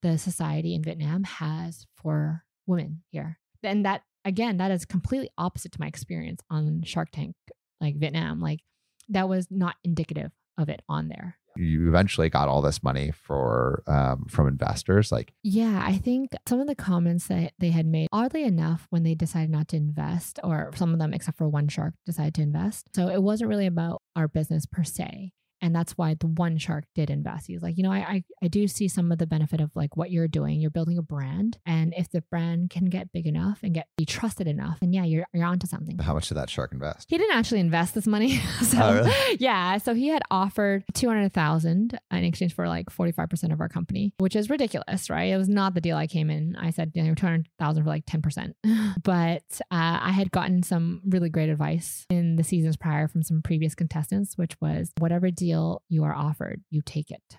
the society in Vietnam has for women here. And that, again, that is completely opposite to my experience on Shark Tank, like Vietnam. Like that was not indicative of it on there. You eventually got all this money for um, from investors, like yeah. I think some of the comments that they had made, oddly enough, when they decided not to invest, or some of them, except for one shark, decided to invest. So it wasn't really about our business per se. And that's why the one shark did invest. He's like, you know, I, I, I do see some of the benefit of like what you're doing. You're building a brand. And if the brand can get big enough and get be trusted enough, then yeah, you're you're onto something. How much did that shark invest? He didn't actually invest this money. [LAUGHS] so oh, really? yeah. So he had offered two hundred thousand in exchange for like forty five percent of our company, which is ridiculous, right? It was not the deal I came in. I said you know, two hundred thousand for like ten percent. [LAUGHS] but uh, I had gotten some really great advice in the seasons prior from some previous contestants, which was whatever deal deal you are offered, you take it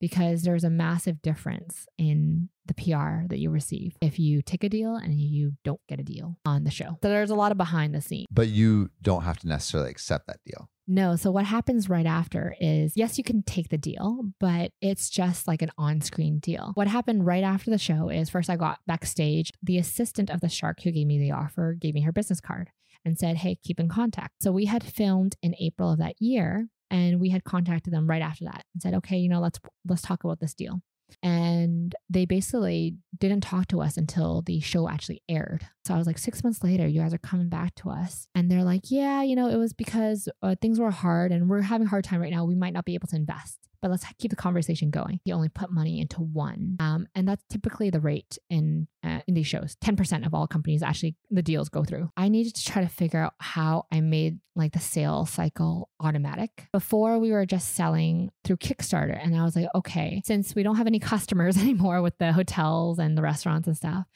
because there's a massive difference in the PR that you receive if you take a deal and you don't get a deal on the show. So there's a lot of behind the scenes. But you don't have to necessarily accept that deal. No. So what happens right after is yes, you can take the deal, but it's just like an on screen deal. What happened right after the show is first I got backstage. The assistant of the shark who gave me the offer gave me her business card and said, Hey, keep in contact. So we had filmed in April of that year and we had contacted them right after that and said okay you know let's let's talk about this deal. And they basically didn't talk to us until the show actually aired. So i was like six months later you guys are coming back to us. And they're like yeah you know it was because uh, things were hard and we're having a hard time right now. We might not be able to invest but let's keep the conversation going. He only put money into one. Um, and that's typically the rate in uh, in these shows. 10% of all companies actually the deals go through. I needed to try to figure out how I made like the sales cycle automatic. Before we were just selling through Kickstarter and I was like, okay, since we don't have any customers [LAUGHS] anymore with the hotels and the restaurants and stuff,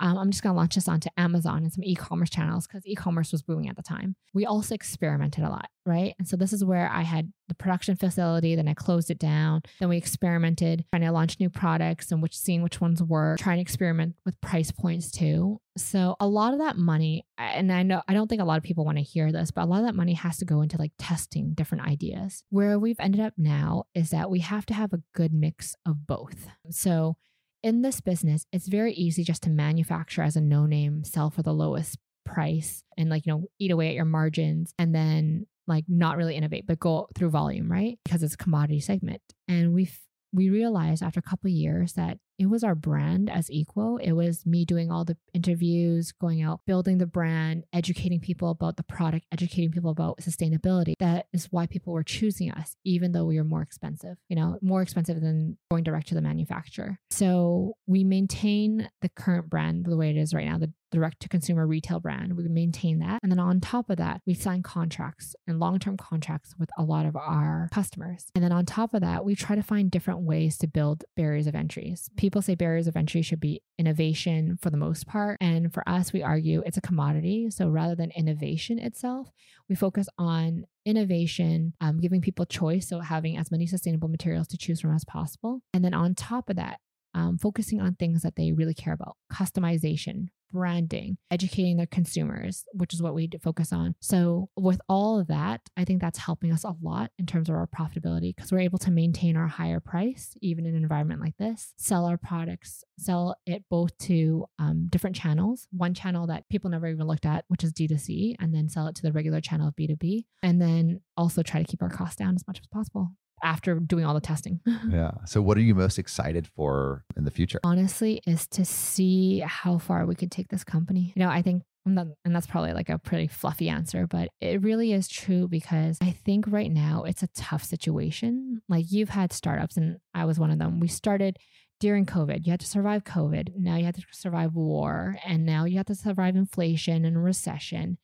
um, I'm just going to launch this onto Amazon and some e commerce channels because e commerce was booming at the time. We also experimented a lot, right? And so this is where I had the production facility, then I closed it down. Then we experimented trying to launch new products and which seeing which ones work, trying to experiment with price points too. So a lot of that money, and I know I don't think a lot of people want to hear this, but a lot of that money has to go into like testing different ideas. Where we've ended up now is that we have to have a good mix of both. So in this business, it's very easy just to manufacture as a no name, sell for the lowest price and like, you know, eat away at your margins and then like not really innovate, but go through volume, right? Because it's a commodity segment. And we've we realized after a couple years that it was our brand as Equo. It was me doing all the interviews, going out, building the brand, educating people about the product, educating people about sustainability. That is why people were choosing us, even though we were more expensive, you know, more expensive than going direct to the manufacturer. So we maintain the current brand the way it is right now, the direct to consumer retail brand. We maintain that. And then on top of that, we sign contracts and long term contracts with a lot of our customers. And then on top of that, we try to find different ways to build barriers of entries. People say barriers of entry should be innovation for the most part. And for us, we argue it's a commodity. So rather than innovation itself, we focus on innovation, um, giving people choice. So having as many sustainable materials to choose from as possible. And then on top of that, um, focusing on things that they really care about customization, branding, educating their consumers, which is what we focus on. So, with all of that, I think that's helping us a lot in terms of our profitability because we're able to maintain our higher price, even in an environment like this, sell our products, sell it both to um, different channels. One channel that people never even looked at, which is D2C, and then sell it to the regular channel of B2B. And then also try to keep our costs down as much as possible after doing all the testing. [LAUGHS] Yeah. So, what are you most excited for in the future? Honestly, is to see how far we could take this company. You know, I think. and that's probably like a pretty fluffy answer, but it really is true because I think right now it's a tough situation. Like you've had startups, and I was one of them. We started during COVID. You had to survive COVID. Now you had to survive war. And now you have to survive inflation and recession.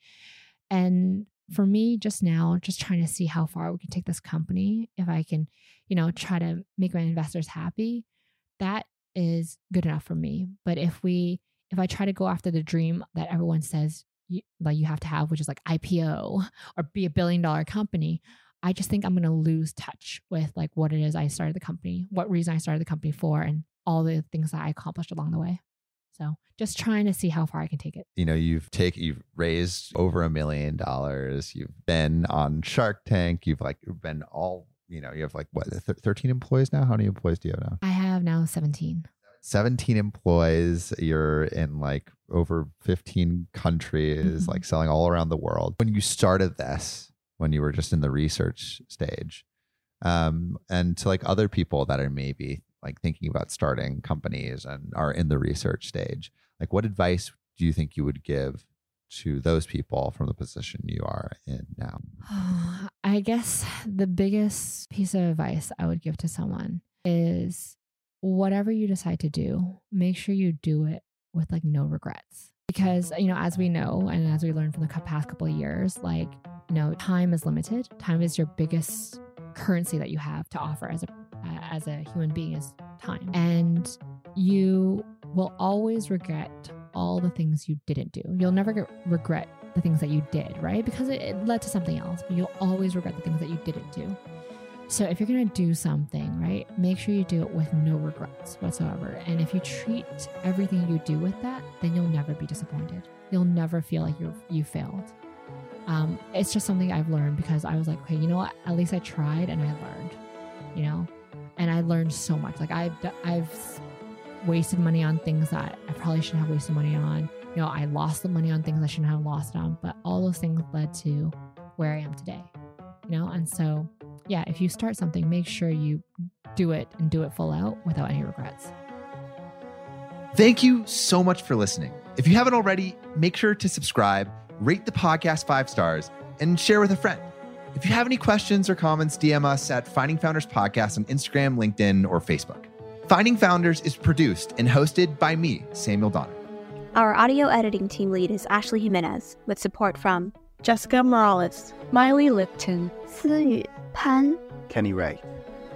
And for me just now just trying to see how far we can take this company if i can you know try to make my investors happy that is good enough for me. But if we if i try to go after the dream that everyone says you, like you have to have which is like ipo [LAUGHS] or be a billion dollar company i just think i'm going to lose touch with like what it is i started the company what reason i started the company for and all the things that i accomplished along the way so just trying to see how far I can take it. You know, you've taken, you've raised over a million dollars. You've been on Shark Tank. You've like been all, you know, you have like what, 13 employees now? How many employees do you have now? I have now 17. 17 employees. You're in like over 15 countries, Mm-hmm. like selling all around the world. When you started this, when you were just in the research stage, um, and to like other people that are maybe like thinking about starting companies and are in the research stage, like what advice do you think you would give to those people from the position you are in now? [SIGHS] I guess the biggest piece of advice I would give to someone is whatever you decide to do, make sure you do it with like no regrets. Because, you know, as we know, and as we learned from the past couple of years, like, you know, time is limited. Time is your biggest currency that you have to offer as a as a human being is time. And you will always regret all the things you didn't do. You'll never get, regret the things that you did, right? Because it, it led to something else, but you'll always regret the things that you didn't do. So if you're going to do something, right, make sure you do it with no regrets whatsoever. And if you treat everything you do with that, then you'll never be disappointed. You'll never feel like you you failed. Um, it's just something I've learned because I was like, okay, you know what? At least I tried and I learned, you know, and I learned so much. Like I've I've wasted money on things that I probably shouldn't have wasted money on. You know, I lost the money on things I shouldn't have lost on, but all those things led to where I am today. You know, and so yeah, if you start something, make sure you do it and do it full out without any regrets. Thank you so much for listening. If you haven't already, make sure to subscribe, rate the podcast five stars, and share with a friend. If you have any questions or comments, DM us at Finding Founders Podcast on Instagram, LinkedIn, or Facebook. Finding Founders is produced and hosted by me, Samuel Donner. Our audio editing team lead is Ashley Jimenez, with support from Jessica Morales, Miley Lipton, Siyu Pan, Kenny Ray,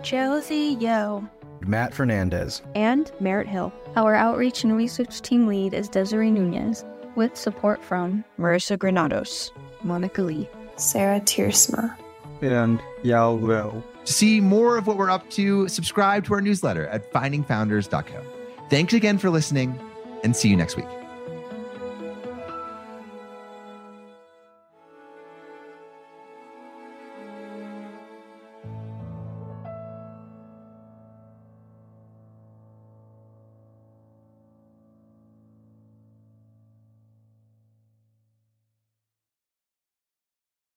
Josie Yo, Matt Fernandez, and Merritt Hill. Our outreach and research team lead is Desiree Nunez, with support from Marissa Granados, Monica Lee, Sarah Tiersma, and Yao Will. To see more of what we're up to, subscribe to our newsletter at findingfounders.co. Thanks again for listening, and see you next week.